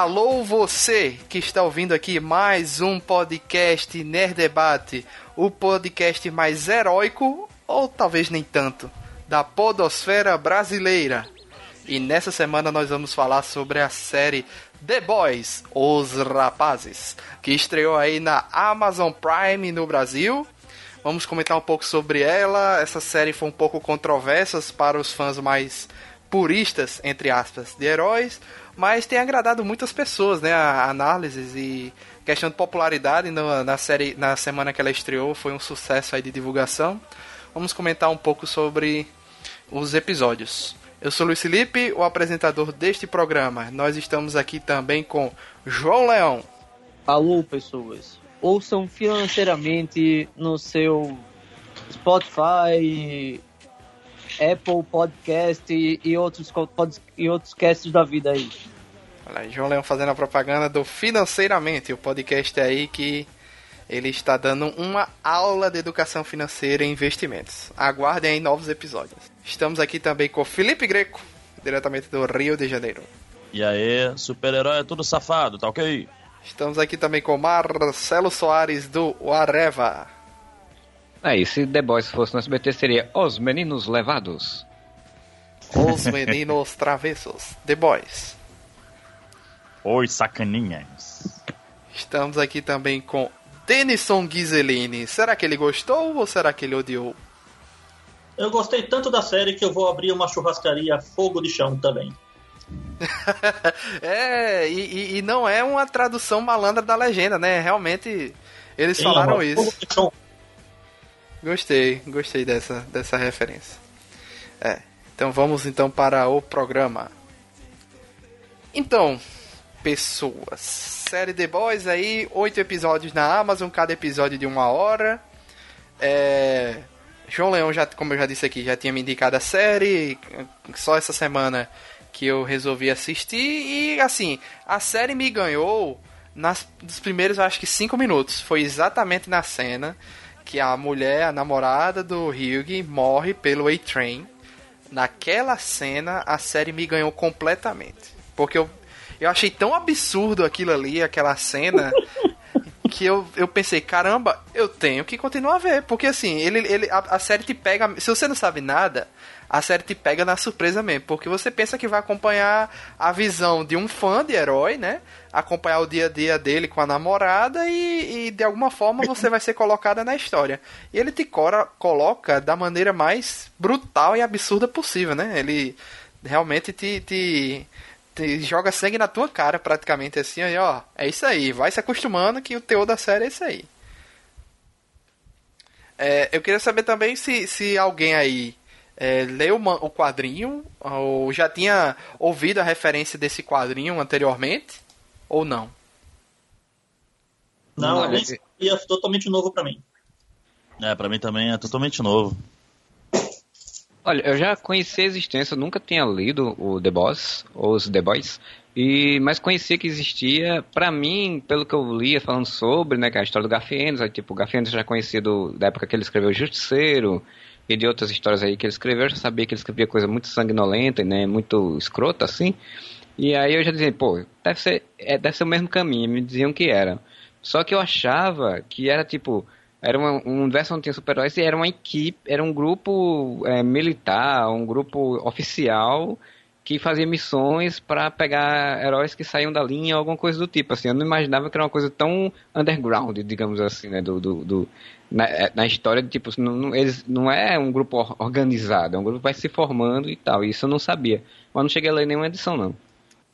Alô você que está ouvindo aqui mais um podcast Nerd Debate, o podcast mais heróico, ou talvez nem tanto, da podosfera brasileira. E nessa semana nós vamos falar sobre a série The Boys, Os Rapazes, que estreou aí na Amazon Prime no Brasil. Vamos comentar um pouco sobre ela. Essa série foi um pouco controversa para os fãs mais puristas, entre aspas, de heróis, mas tem agradado muitas pessoas, né? A análises e questão de popularidade no, na série, na semana que ela estreou, foi um sucesso aí de divulgação. Vamos comentar um pouco sobre os episódios. Eu sou Luiz Felipe, o apresentador deste programa. Nós estamos aqui também com João Leão. Alô, pessoas. Ouçam financeiramente no seu Spotify, Apple Podcast e, e outros, pod, e outros casts da vida aí. Olha aí, João Leão fazendo a propaganda do Financeiramente, o podcast aí que ele está dando uma aula de educação financeira e investimentos. Aguardem aí novos episódios. Estamos aqui também com Felipe Greco, diretamente do Rio de Janeiro. E aí, super-herói é tudo safado, tá ok? Estamos aqui também com Marcelo Soares do Areva. É, e se The Boys fosse no SBT seria Os Meninos Levados. Os Meninos Travessos. The Boys. Oi, sacaninhas. Estamos aqui também com Denison Ghiseline. Será que ele gostou ou será que ele odiou? Eu gostei tanto da série que eu vou abrir uma churrascaria fogo de chão também. é, e, e, não é uma tradução malandra da legenda, né? Realmente eles Sim, falaram amor, isso. Gostei, gostei dessa, dessa referência. É, então vamos então para o programa. Então, pessoas, série The Boys aí, oito episódios na Amazon, cada episódio de uma hora. É, João Leão já, como eu já disse aqui, já tinha me indicado a série. Só essa semana que eu resolvi assistir e assim, a série me ganhou nas, nos primeiros, acho que cinco minutos. Foi exatamente na cena que a mulher, a namorada do Hugh, morre pelo A-Train. Naquela cena, a série me ganhou completamente. Porque eu, eu achei tão absurdo aquilo ali, aquela cena, que eu, eu pensei, caramba, eu tenho que continuar a ver. Porque assim, ele, ele, a, a série te pega. Se você não sabe nada, a série te pega na surpresa mesmo, porque você pensa que vai acompanhar a visão de um fã de herói, né? Acompanhar o dia a dia dele com a namorada e, e de alguma forma você vai ser colocada na história. E ele te cora, coloca da maneira mais brutal e absurda possível, né? Ele realmente te, te, te joga sangue na tua cara, praticamente assim, aí, ó. É isso aí, vai se acostumando que o teor da série é isso aí. É, eu queria saber também se, se alguém aí é, leu o quadrinho ou já tinha ouvido a referência desse quadrinho anteriormente ou não? Não, não é totalmente novo para mim. É, para mim também é totalmente novo. Olha, eu já conheci a existência, nunca tinha lido o The Boss, ou os The Boys, e, mas conhecia que existia. Para mim, pelo que eu lia falando sobre, né, que é a história do Garfienes, aí, tipo, o Garfienes já conhecido da época que ele escreveu Justiceiro, e de outras histórias aí que ele escreveu, eu já sabia que ele escrevia coisa muito sanguinolenta, né, muito escrota assim. E aí eu já dizia, pô, deve ser, é, deve ser o mesmo caminho, me diziam que era. Só que eu achava que era tipo, era uma, um universo onde tinha super-heróis e era uma equipe, era um grupo é, militar, um grupo oficial que fazia missões para pegar heróis que saíam da linha, alguma coisa do tipo. Assim, eu não imaginava que era uma coisa tão underground, digamos assim, né, do, do, do na, é, na, história tipo, não, não, eles não é um grupo organizado, é um grupo que vai se formando e tal. Isso eu não sabia. Mas não cheguei a ler nenhuma edição, não.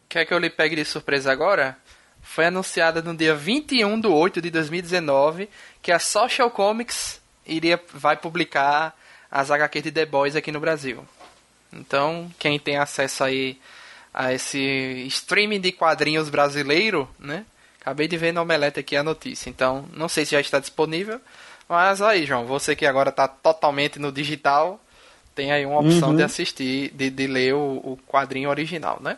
Quer que eu lhe pegue de surpresa agora? Foi anunciada no dia 21 de 8 de 2019 que a Social Comics iria, vai publicar as HQ de The Boys aqui no Brasil. Então, quem tem acesso aí a esse streaming de quadrinhos brasileiro, né? Acabei de ver no Omelete aqui a notícia. Então, não sei se já está disponível, mas aí, João, você que agora está totalmente no digital, tem aí uma opção uhum. de assistir, de, de ler o, o quadrinho original, né?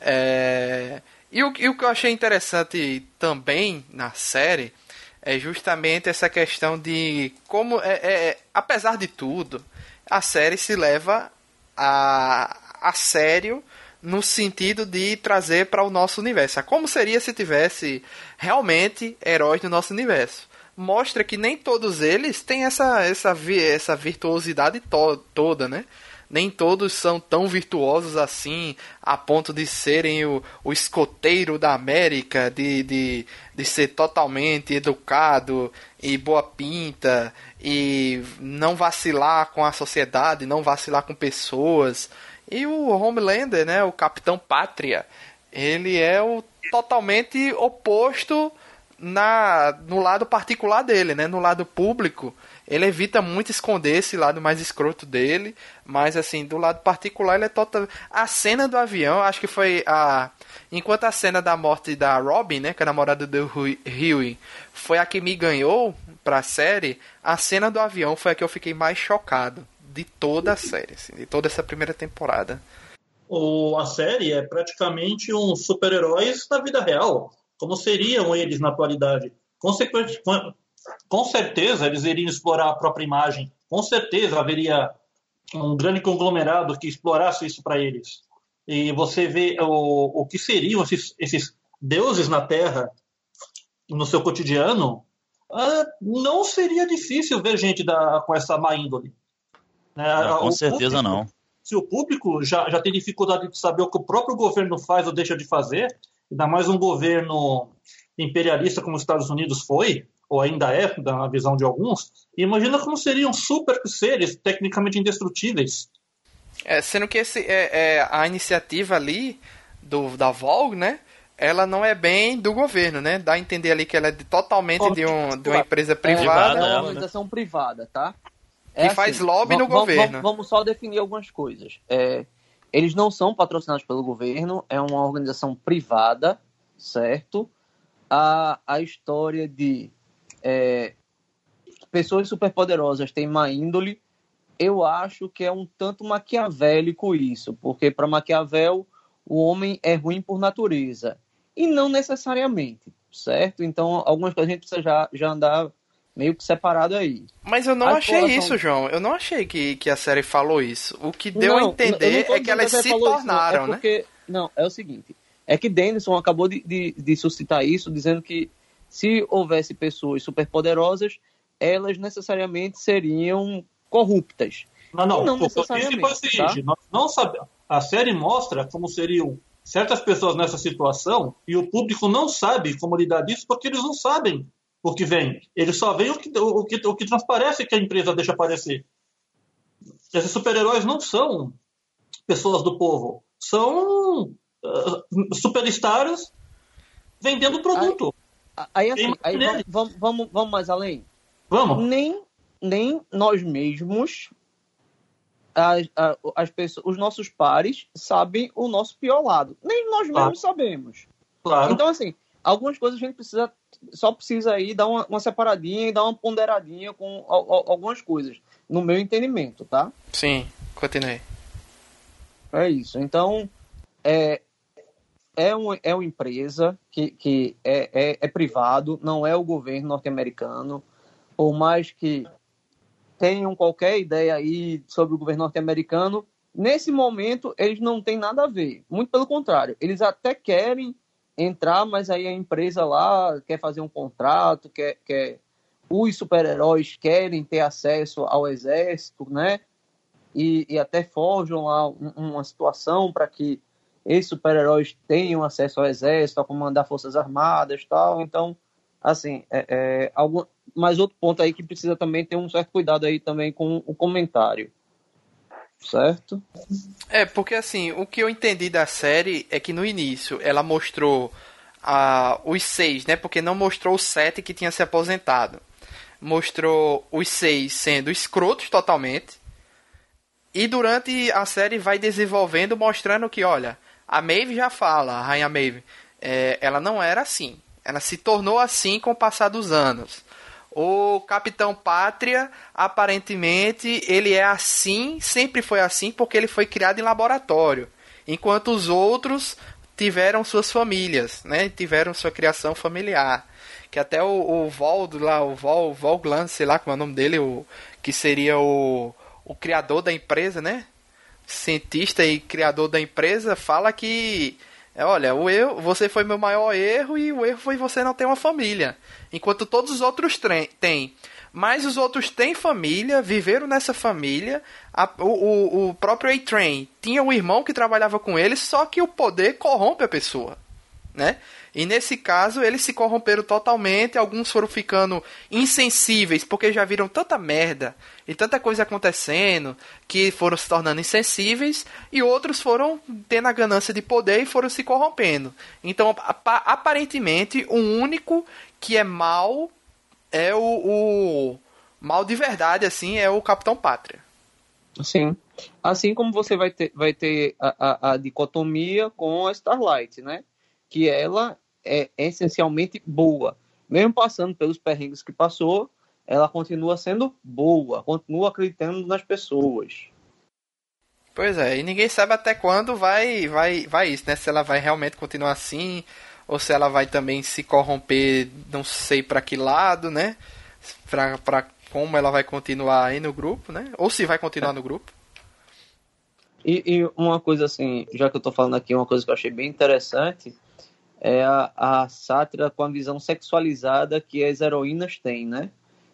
É... E, o, e o que eu achei interessante também na série é justamente essa questão de como, é, é, é apesar de tudo, a série se leva a, a sério no sentido de trazer para o nosso universo. Como seria se tivesse realmente heróis no nosso universo? Mostra que nem todos eles têm essa, essa, essa virtuosidade to toda, né? nem todos são tão virtuosos assim, a ponto de serem o, o escoteiro da América, de, de, de ser totalmente educado e boa pinta, e não vacilar com a sociedade, não vacilar com pessoas. E o Homelander, né, o Capitão Pátria, ele é o totalmente oposto na no lado particular dele, né, no lado público ele evita muito esconder esse lado mais escroto dele, mas assim, do lado particular ele é total. A cena do avião, acho que foi a. Enquanto a cena da morte da Robin, né, que é a namorada do Huey, foi a que me ganhou pra série, a cena do avião foi a que eu fiquei mais chocado de toda a série, assim, de toda essa primeira temporada. O, a série é praticamente um super-heróis na vida real. Como seriam eles na atualidade? Consequentemente, com certeza eles iriam explorar a própria imagem, com certeza haveria um grande conglomerado que explorasse isso para eles. E você vê o, o que seriam esses, esses deuses na Terra no seu cotidiano, ah, não seria difícil ver gente da, com essa má índole. Né? Não, com o certeza público, não. Se o público já, já tem dificuldade de saber o que o próprio governo faz ou deixa de fazer, ainda mais um governo imperialista como os Estados Unidos foi, ou ainda é, na visão de alguns, imagina como seriam super seres tecnicamente indestrutíveis. É, sendo que esse, é, é, a iniciativa ali do, da Volg, né? Ela não é bem do governo, né? Dá a entender ali que ela é de, totalmente de, um, de uma empresa privada. É uma organização privada, tá? É que assim, faz lobby no governo. Vamos só definir algumas coisas. É, eles não são patrocinados pelo governo, é uma organização privada, certo? A, a história de é, pessoas superpoderosas têm má índole, eu acho que é um tanto maquiavélico isso, porque para Maquiavel o homem é ruim por natureza e não necessariamente, certo? Então algumas coisas a gente precisa já, já andar meio que separado aí. Mas eu não a achei isso, João. Eu não achei que, que a série falou isso. O que deu não, a entender é que elas se tornaram, isso. É porque, né? Não, é o seguinte. É que Denison acabou de, de, de suscitar isso, dizendo que se houvesse pessoas superpoderosas, elas necessariamente seriam corruptas. Não, não, não necessariamente. Foi o seguinte, tá? não sabemos. A série mostra como seriam certas pessoas nessa situação e o público não sabe como lidar disso porque eles não sabem o que vem. Eles só veem o que, o que, o que transparece que a empresa deixa aparecer. Esses super-heróis não são pessoas do povo, são uh, superstars vendendo produto. Aí assim, aí vamos, vamos, vamos, mais além. Vamos. Nem, nem nós mesmos, as, as pessoas, os nossos pares, sabem o nosso pior lado. Nem nós mesmos sabemos. Claro. Então, assim, algumas coisas a gente precisa só precisa aí dar uma, uma separadinha e dar uma ponderadinha com algumas coisas, no meu entendimento, tá? Sim, continue. É isso. Então, é, é, um, é uma empresa que, que é, é, é privado, não é o governo norte-americano, por mais que tenham qualquer ideia aí sobre o governo norte-americano, nesse momento eles não têm nada a ver. Muito pelo contrário, eles até querem entrar, mas aí a empresa lá quer fazer um contrato, quer, quer os super-heróis querem ter acesso ao exército, né? E, e até forjam lá uma situação para que esses super-heróis tenham acesso ao exército, a comandar forças armadas tal. Então, assim, é, é, algum, mais outro ponto aí que precisa também ter um certo cuidado aí também com o comentário. Certo? É, porque assim, o que eu entendi da série é que no início ela mostrou uh, os seis, né? Porque não mostrou o sete que tinha se aposentado. Mostrou os seis sendo escrotos totalmente. E durante a série vai desenvolvendo, mostrando que, olha, a Maeve já fala, a Rainha Maeve, é, ela não era assim. Ela se tornou assim com o passar dos anos. O Capitão Pátria, aparentemente, ele é assim, sempre foi assim, porque ele foi criado em laboratório. Enquanto os outros tiveram suas famílias, né? Tiveram sua criação familiar. Que até o, o Voldo lá, o Vol, Volglan, sei lá como é o nome dele, o, que seria o, o criador da empresa, né? cientista e criador da empresa, fala que é, olha, o erro, você foi meu maior erro e o erro foi você não ter uma família. Enquanto todos os outros têm. Mas os outros têm família, viveram nessa família. A, o, o, o próprio A-Train tinha um irmão que trabalhava com ele, só que o poder corrompe a pessoa. Né? E nesse caso, eles se corromperam totalmente, alguns foram ficando insensíveis, porque já viram tanta merda e tanta coisa acontecendo, que foram se tornando insensíveis, e outros foram tendo a ganância de poder e foram se corrompendo. Então, aparentemente, o único que é mal é o, o mal de verdade, assim, é o Capitão Pátria. Sim. Assim como você vai ter, vai ter a, a, a dicotomia com a Starlight, né? Que ela é essencialmente boa. Mesmo passando pelos perrengues que passou, ela continua sendo boa, continua acreditando nas pessoas. Pois é, e ninguém sabe até quando vai, vai, vai isso, né? Se ela vai realmente continuar assim, ou se ela vai também se corromper, não sei para que lado, né? Pra, pra como ela vai continuar aí no grupo, né? Ou se vai continuar no grupo. E, e, uma coisa assim, já que eu tô falando aqui, uma coisa que eu achei bem interessante é a, a sátira com a visão sexualizada que as heroínas têm, né?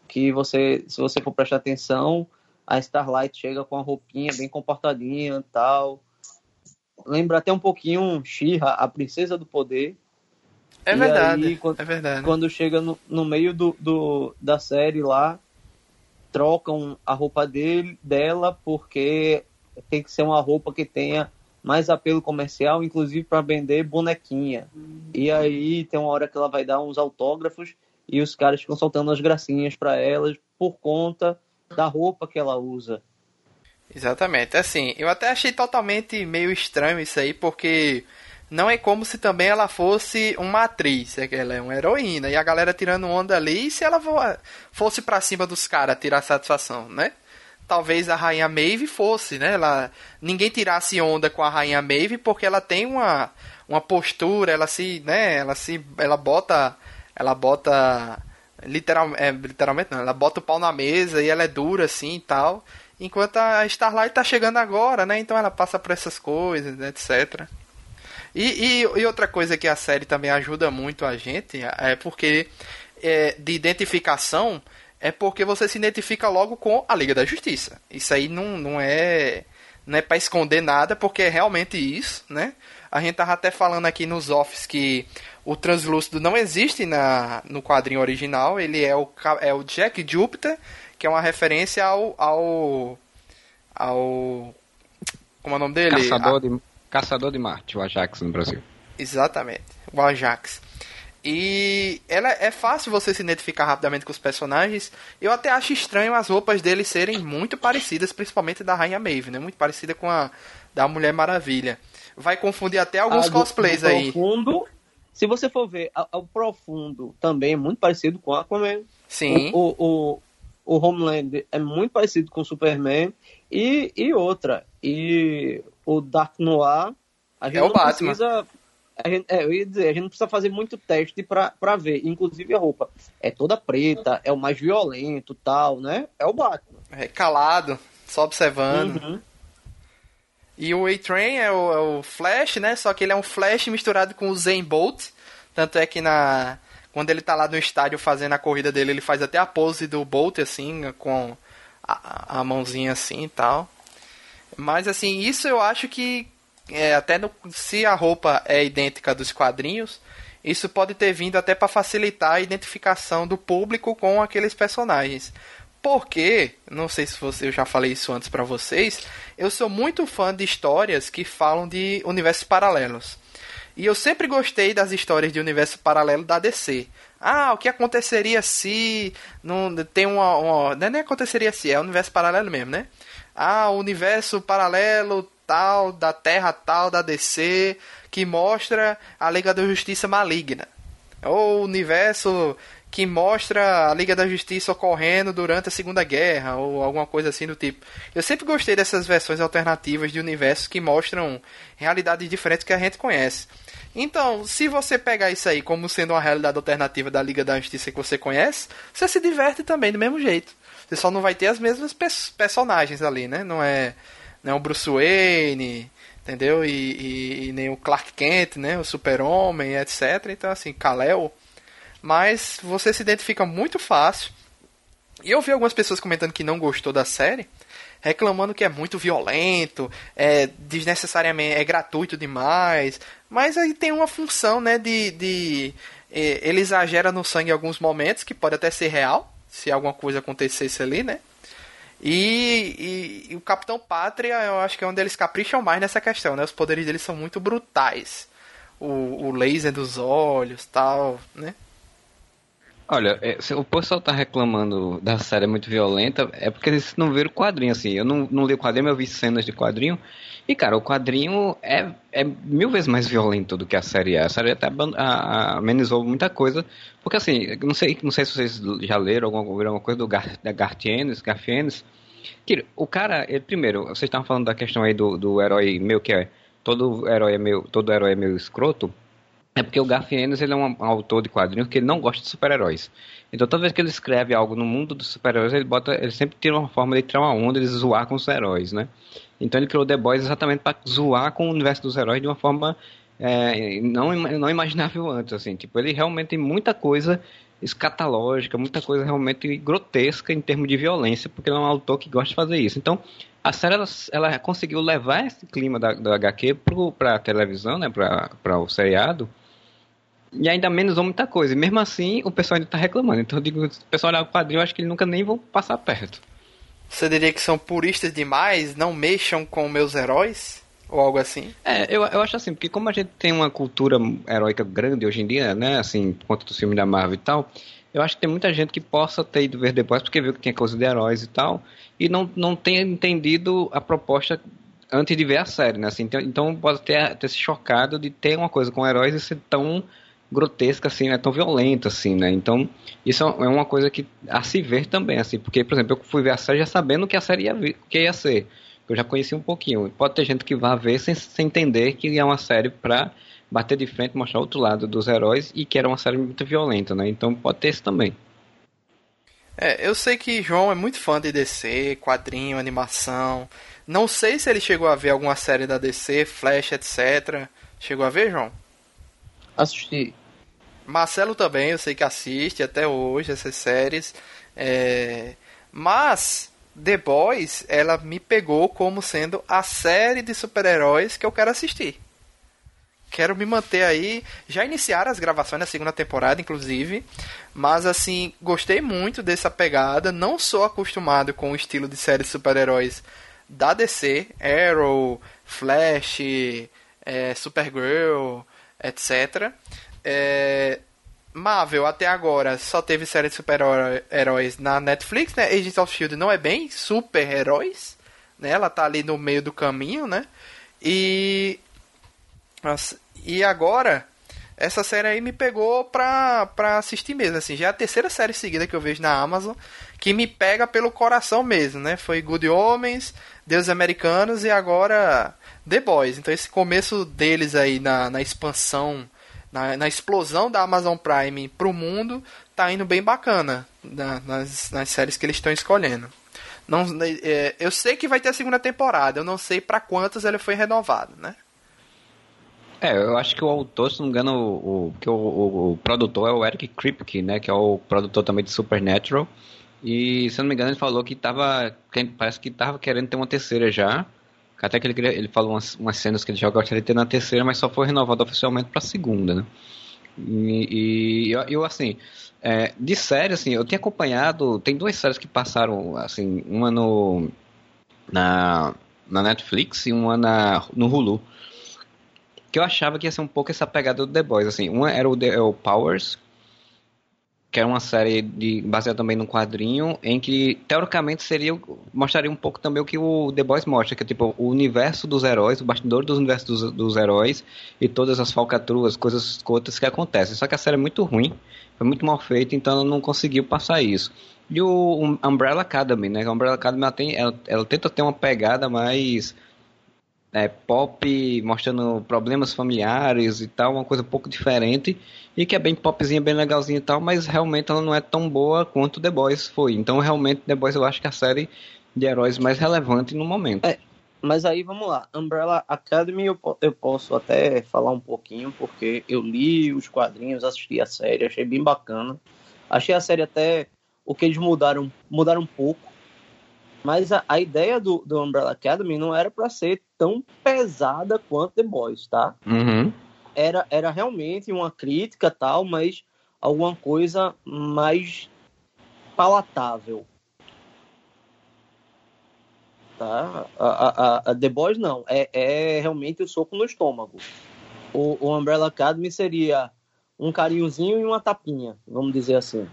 Que você, se você for prestar atenção, a Starlight chega com a roupinha bem comportadinha e tal. Lembra até um pouquinho Shira, a princesa do poder. É e verdade, aí, quando, é verdade. Quando chega no, no meio do, do, da série lá, trocam a roupa dele, dela porque tem que ser uma roupa que tenha mais apelo comercial, inclusive para vender bonequinha. E aí tem uma hora que ela vai dar uns autógrafos e os caras ficam soltando as gracinhas para elas por conta da roupa que ela usa. Exatamente. Assim, eu até achei totalmente meio estranho isso aí, porque não é como se também ela fosse uma atriz, é ela é uma heroína, e a galera tirando onda ali, e se ela fosse para cima dos caras tirar satisfação, né? Talvez a rainha Maeve fosse, né? Ela, ninguém tirasse onda com a rainha Maeve porque ela tem uma, uma postura, ela se, né? Ela se, ela bota, ela bota literal, é, literalmente não, ela bota o pau na mesa e ela é dura assim e tal. Enquanto a Starlight tá chegando agora, né? Então ela passa por essas coisas, etc. E, e, e outra coisa que a série também ajuda muito a gente é porque é, de identificação é porque você se identifica logo com a Liga da Justiça. Isso aí não, não é não é para esconder nada, porque é realmente isso, né? A gente tava até falando aqui nos offs que o translúcido não existe na, no quadrinho original, ele é o, é o Jack Jupiter, que é uma referência ao ao, ao como é o nome dele? Caçador, a... de, Caçador de Marte, o Ajax no Brasil. Exatamente, o Ajax. E ela é fácil você se identificar rapidamente com os personagens. Eu até acho estranho as roupas deles serem muito parecidas, principalmente da Rainha Maeve, né? Muito parecida com a da Mulher Maravilha. Vai confundir até alguns do, cosplays do aí. Profundo, se você for ver, o Profundo também é muito parecido com Aquaman. Sim. O, o, o, o Homeland é muito parecido com o Superman. E, e outra. E o Dark Noir. A gente é o Batman. precisa a gente, é, eu ia dizer, a gente não precisa fazer muito teste para ver. Inclusive a roupa é toda preta, é o mais violento tal, né? É o Batman. É calado, só observando. Uhum. E o A-Train é o, é o, Flash, né? Só que ele é um Flash misturado com o Zen Bolt. Tanto é que na quando ele tá lá no estádio fazendo a corrida dele, ele faz até a pose do Bolt, assim, com a, a mãozinha assim e tal. Mas assim, isso eu acho que é, até no, se a roupa é idêntica dos quadrinhos, isso pode ter vindo até para facilitar a identificação do público com aqueles personagens. Porque, não sei se você, eu já falei isso antes para vocês, eu sou muito fã de histórias que falam de universos paralelos. E eu sempre gostei das histórias de universo paralelo da DC. Ah, o que aconteceria se não tem uma, uma não é nem aconteceria se é universo paralelo mesmo, né? Ah, o universo paralelo tal, da Terra tal, da DC, que mostra a Liga da Justiça maligna. Ou o universo que mostra a Liga da Justiça ocorrendo durante a Segunda Guerra, ou alguma coisa assim do tipo. Eu sempre gostei dessas versões alternativas de universos que mostram realidades diferentes que a gente conhece. Então, se você pegar isso aí como sendo uma realidade alternativa da Liga da Justiça que você conhece, você se diverte também do mesmo jeito. Você só não vai ter as mesmas personagens ali, né? Não é né, o Bruce Wayne, entendeu? E, e, e nem o Clark Kent, né, o Super-Homem, etc. Então, assim, Kal-El. Mas você se identifica muito fácil. E eu vi algumas pessoas comentando que não gostou da série, reclamando que é muito violento, é desnecessariamente, é gratuito demais. Mas aí tem uma função, né, de, de é, ele exagera no sangue em alguns momentos, que pode até ser real, se alguma coisa acontecesse ali, né? E, e, e, o Capitão Pátria, eu acho que é onde eles capricham mais nessa questão, né? Os poderes deles são muito brutais. O, o laser dos olhos, tal, né? Olha, é, se o pessoal tá reclamando da série muito violenta, é porque eles não viram o quadrinho, assim. Eu não, não li o quadrinho, mas eu vi cenas de quadrinho. E, cara, o quadrinho é, é mil vezes mais violento do que a série é. A série até amenizou muita coisa. Porque, assim, não sei, não sei se vocês já leram alguma, alguma coisa do Gar, da Gartienes, Garfienes. Que o cara, ele, primeiro, vocês estavam falando da questão aí do, do herói meio que é. Todo herói é meio, todo herói é meio escroto. É porque o Garfienes ele é um, autor de quadrinhos que ele não gosta de super-heróis. Então toda vez que ele escreve algo no mundo dos super-heróis, ele bota, ele sempre tira uma forma de tirar uma onda, de zoar com os heróis, né? Então ele criou The Boys exatamente para zoar com o universo dos heróis de uma forma é, não, não imaginável antes, assim. Tipo, ele realmente tem muita coisa escatológica, muita coisa realmente grotesca em termos de violência, porque ele é um autor que gosta de fazer isso. Então, a série ela, ela conseguiu levar esse clima da, da HQ para a televisão, né, para o seriado, e ainda menos muita coisa. E mesmo assim, o pessoal ainda está reclamando. Então, eu digo, o pessoal olhar o quadrinho, eu acho que eles nunca nem vão passar perto. Você diria que são puristas demais? Não mexam com meus heróis? Ou algo assim? É, eu, eu acho assim, porque como a gente tem uma cultura heróica grande hoje em dia, né, assim, por conta do filme da Marvel e tal, eu acho que tem muita gente que possa ter ido ver depois porque viu que tinha coisa de heróis e tal, e não, não tenha entendido a proposta antes de ver a série, né, assim, então, então pode ter, ter se chocado de ter uma coisa com heróis e ser tão grotesca assim, né, tão violenta assim, né? Então, isso é uma coisa que a se ver também, assim, porque por exemplo, eu fui ver a série já sabendo que a série ia, ver, que ia ser. Eu já conheci um pouquinho. Pode ter gente que vá ver sem, sem entender que é uma série para bater de frente, mostrar outro lado dos heróis e que era uma série muito violenta, né? Então pode ter isso também. É, eu sei que João é muito fã de DC, quadrinho, animação. Não sei se ele chegou a ver alguma série da DC, Flash, etc. Chegou a ver, João? Assisti. Marcelo também, eu sei que assiste até hoje essas séries. É... Mas The Boys, ela me pegou como sendo a série de super-heróis que eu quero assistir. Quero me manter aí. Já iniciaram as gravações da segunda temporada, inclusive. Mas, assim, gostei muito dessa pegada. Não sou acostumado com o estilo de série de super-heróis da DC: Arrow, Flash, é, Supergirl, etc. É, Marvel até agora só teve série de super-heróis na Netflix, né? Agents of Shield não é bem super-heróis, né? Ela tá ali no meio do caminho, né? E e agora essa série aí me pegou pra, pra assistir mesmo, assim, já é a terceira série seguida que eu vejo na Amazon que me pega pelo coração mesmo, né? Foi Good Homens, Deus Americanos e agora The Boys. Então esse começo deles aí na, na expansão na, na explosão da Amazon Prime pro mundo, tá indo bem bacana na, nas, nas séries que eles estão escolhendo. Não, é, eu sei que vai ter a segunda temporada, eu não sei para quantas ele foi renovado, né? É, eu acho que o autor, se não me engano, o, o, o, o, produtor é o Eric Kripke, né? Que é o produtor também de Supernatural. E, se eu não me engano, ele falou que tava. Parece que tava querendo ter uma terceira já. Até que ele, ele falou umas, umas cenas que ele já gostaria de ter na terceira, mas só foi renovado oficialmente para a segunda, né? E, e eu, eu, assim, é, de série, assim, eu tinha acompanhado. Tem duas séries que passaram, assim, uma no. Na, na Netflix e uma na, no Hulu. Que eu achava que ia ser um pouco essa pegada do The Boys, assim. Uma era o, The, o Powers, que era uma série de, baseada também num quadrinho, em que teoricamente seria mostraria um pouco também o que o The Boys mostra, que é tipo o universo dos heróis, o bastidor dos universos dos, dos heróis e todas as falcatruas, coisas cotas que acontecem. Só que a série é muito ruim, foi muito mal feita, então ela não conseguiu passar isso. E o Umbrella Academy, né? A Umbrella Academy ela, tem, ela, ela tenta ter uma pegada mais é, pop, mostrando problemas familiares e tal, uma coisa um pouco diferente e que é bem popzinha, bem legalzinha e tal, mas realmente ela não é tão boa quanto The Boys foi. Então, realmente, The Boys eu acho que é a série de heróis mais relevante no momento. É, Mas aí vamos lá, Umbrella Academy eu, eu posso até falar um pouquinho, porque eu li os quadrinhos, assisti a série, achei bem bacana. Achei a série até o que eles mudaram, mudaram um pouco. Mas a, a ideia do, do Umbrella Academy não era para ser tão pesada quanto The Boys, tá? Uhum. Era, era realmente uma crítica tal, mas alguma coisa mais palatável. Tá? A, a, a The Boys não, é, é realmente o soco no estômago. O, o Umbrella Academy seria um carinhozinho e uma tapinha, vamos dizer assim.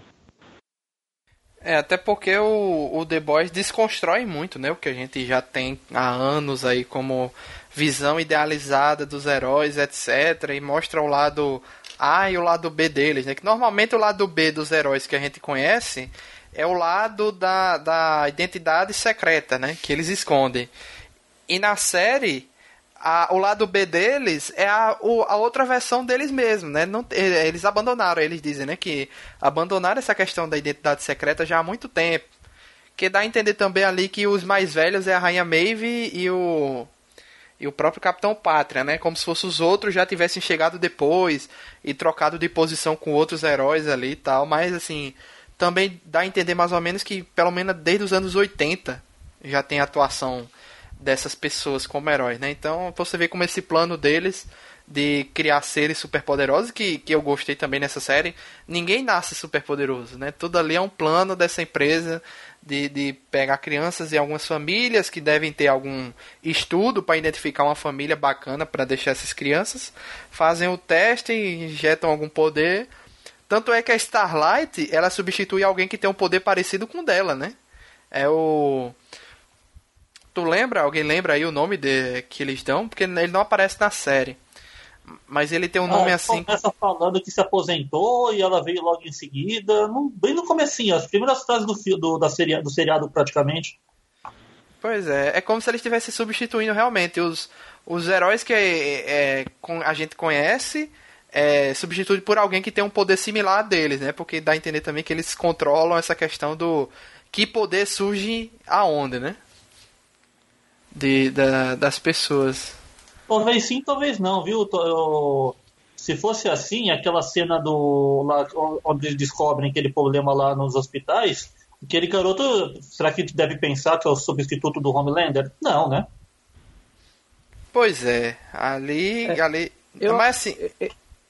É, até porque o, o The Boys desconstrói muito, né? O que a gente já tem há anos aí como visão idealizada dos heróis, etc. E mostra o lado A e o lado B deles, né? Que normalmente o lado B dos heróis que a gente conhece é o lado da, da identidade secreta, né? Que eles escondem. E na série, a, o lado B deles é a, o, a outra versão deles mesmos, né? Não, eles abandonaram, eles dizem, né? Que abandonaram essa questão da identidade secreta já há muito tempo. Que dá a entender também ali que os mais velhos é a Rainha Maeve e o e o próprio Capitão Pátria, né? Como se fossem os outros já tivessem chegado depois e trocado de posição com outros heróis ali e tal, mas assim, também dá a entender mais ou menos que, pelo menos desde os anos 80, já tem atuação dessas pessoas como heróis, né? Então você vê como esse plano deles de criar seres superpoderosos, que, que eu gostei também nessa série, ninguém nasce superpoderoso, né? Tudo ali é um plano dessa empresa de, de pegar crianças e algumas famílias que devem ter algum estudo para identificar uma família bacana para deixar essas crianças, fazem o teste, injetam algum poder tanto é que a Starlight, ela substitui alguém que tem um poder parecido com o dela, né? É o... Tu lembra? Alguém lembra aí o nome de, que eles dão? Porque ele não aparece na série. Mas ele tem um nome ah, assim. Começa falando que se aposentou e ela veio logo em seguida. No, bem no comecinho, as primeiras frases do, do, da seria, do seriado praticamente. Pois é, é como se eles estivessem substituindo realmente os, os heróis que é, é, a gente conhece é, substituído por alguém que tem um poder similar a deles, né? Porque dá a entender também que eles controlam essa questão do que poder surge aonde, né? De, da, das pessoas. Talvez sim, talvez não, viu? Eu, se fosse assim, aquela cena do lá, onde eles descobrem aquele problema lá nos hospitais, aquele garoto, será que deve pensar que é o substituto do Homelander? Não, né? Pois é, ali, é, ali, eu, mas assim,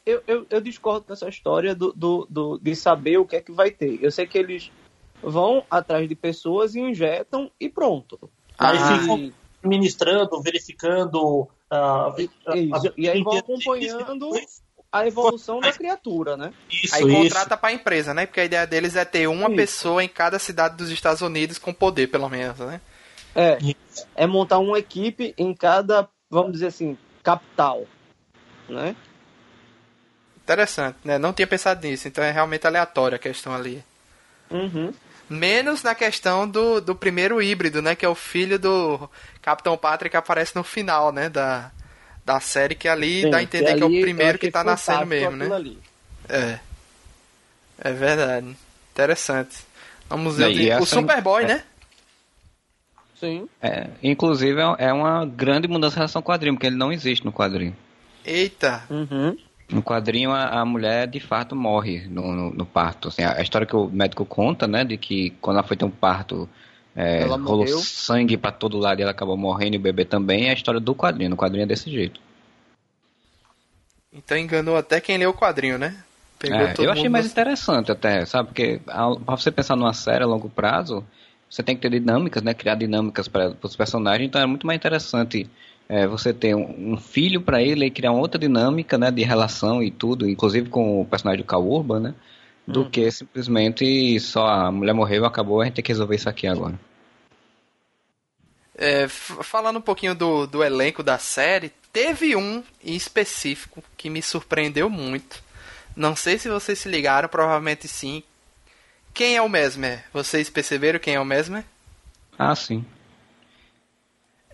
eu, eu, eu discordo dessa história do, do, do, de saber o que é que vai ter. Eu sei que eles vão atrás de pessoas e injetam e pronto. Aí ah, ficam administrando, verificando. Uh, isso. e aí vão acompanhando a evolução da criatura, né? Isso, aí contrata para a empresa, né? Porque a ideia deles é ter uma isso. pessoa em cada cidade dos Estados Unidos com poder, pelo menos, né? É. É montar uma equipe em cada, vamos dizer assim, capital, né? Interessante, né? Não tinha pensado nisso, então é realmente aleatória a questão ali. Uhum. Menos na questão do, do primeiro híbrido, né? Que é o filho do Capitão Patrick que aparece no final, né? Da, da série, que ali Sim, dá a entender que, que é o primeiro que, que tá nascendo mesmo, né? Ali. É. É verdade. Interessante. Vamos ver. O Superboy, é... né? Sim. É, inclusive é uma grande mudança em relação ao quadrinho, porque ele não existe no quadrinho. Eita! Uhum. No quadrinho, a, a mulher de fato morre no, no, no parto. Assim, a, a, história que o médico conta, né, de que quando ela foi ter um parto, é, rolou sangue para todo lado e ela acabou morrendo e o bebê também, é a história do quadrinho. No quadrinho é desse jeito. Então enganou até quem leu o quadrinho, né? É, eu achei mais interessante até, sabe? Porque para você pensar numa série a longo prazo, você tem que ter dinâmicas, né? Criar dinâmicas para os personagens, então é muito mais interessante é, você ter um, um filho para ele e criar uma outra dinâmica né, de relação e tudo, inclusive com o personagem do Cal Urban, né? Do hum. que simplesmente só a mulher morreu, acabou, a gente tem que resolver isso aqui agora. É, falando um pouquinho do, do elenco da série, teve um em específico que me surpreendeu muito. Não sei se vocês se ligaram, provavelmente sim. Quem é o Mesmer? Vocês perceberam quem é o Mesmer? Ah, sim.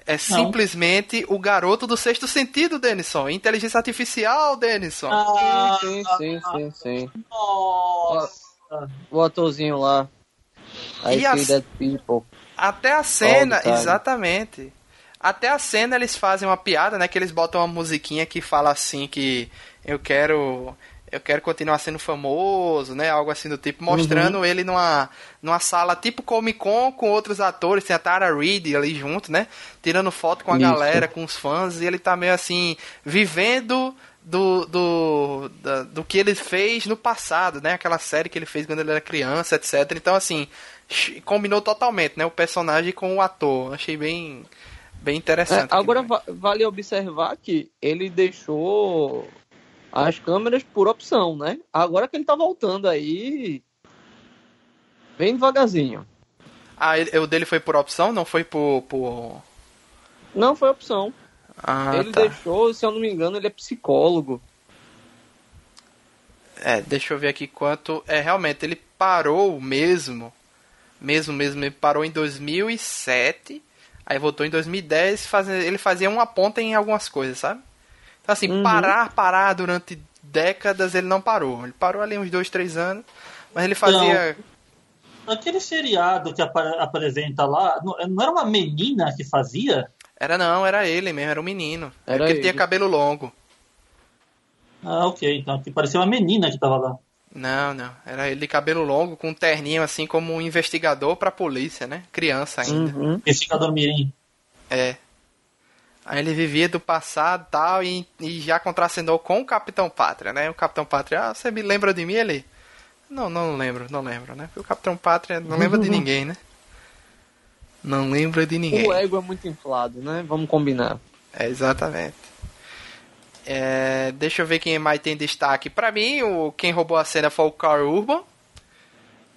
É simplesmente o garoto do sexto sentido, Denison. Inteligência artificial, Denison. Ah, sim, sim, sim, sim. Nossa. O, atorzinho lá. I e a, People. Até a cena, exatamente. Até a cena eles fazem uma piada, né? Que eles botam uma musiquinha que fala assim que eu quero eu quero continuar sendo famoso, né? Algo assim do tipo, mostrando uhum. ele numa, numa sala tipo Comic Con com outros atores, tem a Tara Reid ali junto, né? Tirando foto com a Isso. galera, com os fãs, e ele tá meio assim, vivendo do, do, da, do que ele fez no passado, né? Aquela série que ele fez quando ele era criança, etc. Então, assim, combinou totalmente, né? O personagem com o ator. Achei bem, bem interessante. É, agora, vale observar que ele deixou as câmeras por opção, né? Agora que ele tá voltando aí, bem devagarzinho. Ah, ele, o dele foi por opção, não foi por. por... Não, foi opção. Ah, ele tá. deixou, se eu não me engano, ele é psicólogo. É, deixa eu ver aqui quanto. É, realmente, ele parou mesmo. Mesmo, mesmo, ele parou em 2007. Aí voltou em 2010. Faz, ele fazia uma ponta em algumas coisas, sabe? Então, assim, uhum. parar, parar durante décadas, ele não parou. Ele parou ali uns dois, três anos, mas ele fazia. Não. Aquele seriado que ap apresenta lá, não era uma menina que fazia? Era não, era ele mesmo, era um menino. Era porque ele tinha cabelo longo. Ah, ok. Então que parecia uma menina que tava lá. Não, não. Era ele de cabelo longo, com um terninho assim como um investigador pra polícia, né? Criança ainda. Uhum. Investigador Mirim. É. Aí ele vivia do passado tal, e, e já contracenou com o Capitão Pátria, né? O Capitão Pátria, ah, você me lembra de mim, ele? Não, não lembro, não lembro, né? Porque o Capitão Pátria não lembra de ninguém, né? Não lembra de ninguém. O ego é muito inflado, né? Vamos combinar. É, exatamente. É, deixa eu ver quem mais tem destaque. Para mim, o, quem roubou a cena foi o Carl Urban.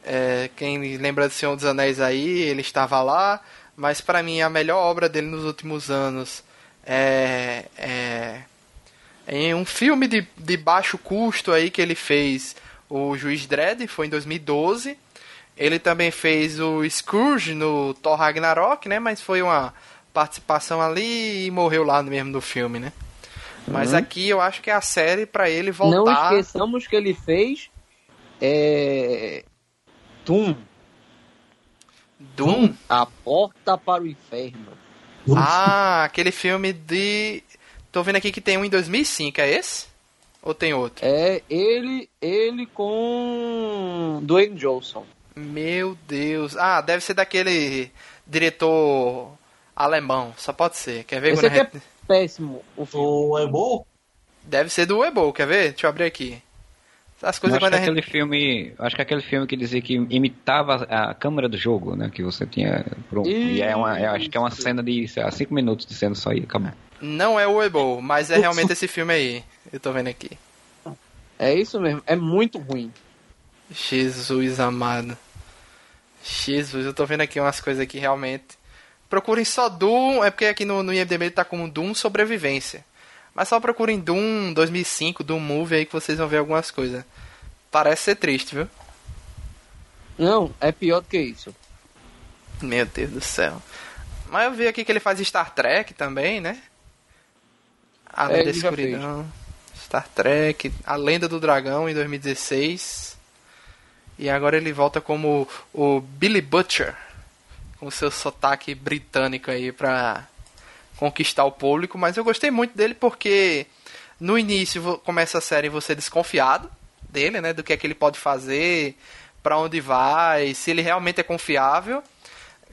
É, quem lembra do Senhor dos Anéis aí, ele estava lá. Mas para mim, a melhor obra dele nos últimos anos é, é, em um filme de, de baixo custo aí que ele fez, o Juiz Dredd, foi em 2012. Ele também fez o Scrooge no Thor Ragnarok, né? Mas foi uma participação ali e morreu lá mesmo do filme, né? Mas uhum. aqui eu acho que é a série para ele voltar. Não esqueçamos que ele fez é... Doom. Doom? A Porta para o Inferno. Ah, aquele filme de. Tô vendo aqui que tem um em 2005, é esse? Ou tem outro? É ele, ele com Dwayne Johnson. Meu Deus. Ah, deve ser daquele diretor alemão. Só pode ser. Quer ver? Esse aqui é péssimo. O, o Ebo? Deve ser do Ebo, quer ver? Deixa eu abrir aqui. As coisas acho que gente... aquele filme, acho que aquele filme que dizia que imitava a câmera do jogo, né, que você tinha pronto. E é uma, é, acho que é uma cena de lá, cinco minutos de cena só aí, acabou. Não é o Ebo, mas é realmente esse filme aí. Eu tô vendo aqui. É isso mesmo, é muito ruim. Jesus amado. Jesus, eu tô vendo aqui umas coisas aqui realmente. Procurem só Doom, é porque aqui no, no IMDb tá como Doom Sobrevivência. Mas só procurem Doom 2005, Doom Movie aí que vocês vão ver algumas coisas. Parece ser triste, viu? Não, é pior do que isso. Meu Deus do céu. Mas eu vi aqui que ele faz Star Trek também, né? A Lenda é, da Escuridão. Star Trek, A Lenda do Dragão em 2016. E agora ele volta como o Billy Butcher, com seu sotaque britânico aí pra conquistar o público. Mas eu gostei muito dele porque no início começa a série você desconfiado dele, né? Do que é que ele pode fazer, para onde vai, se ele realmente é confiável.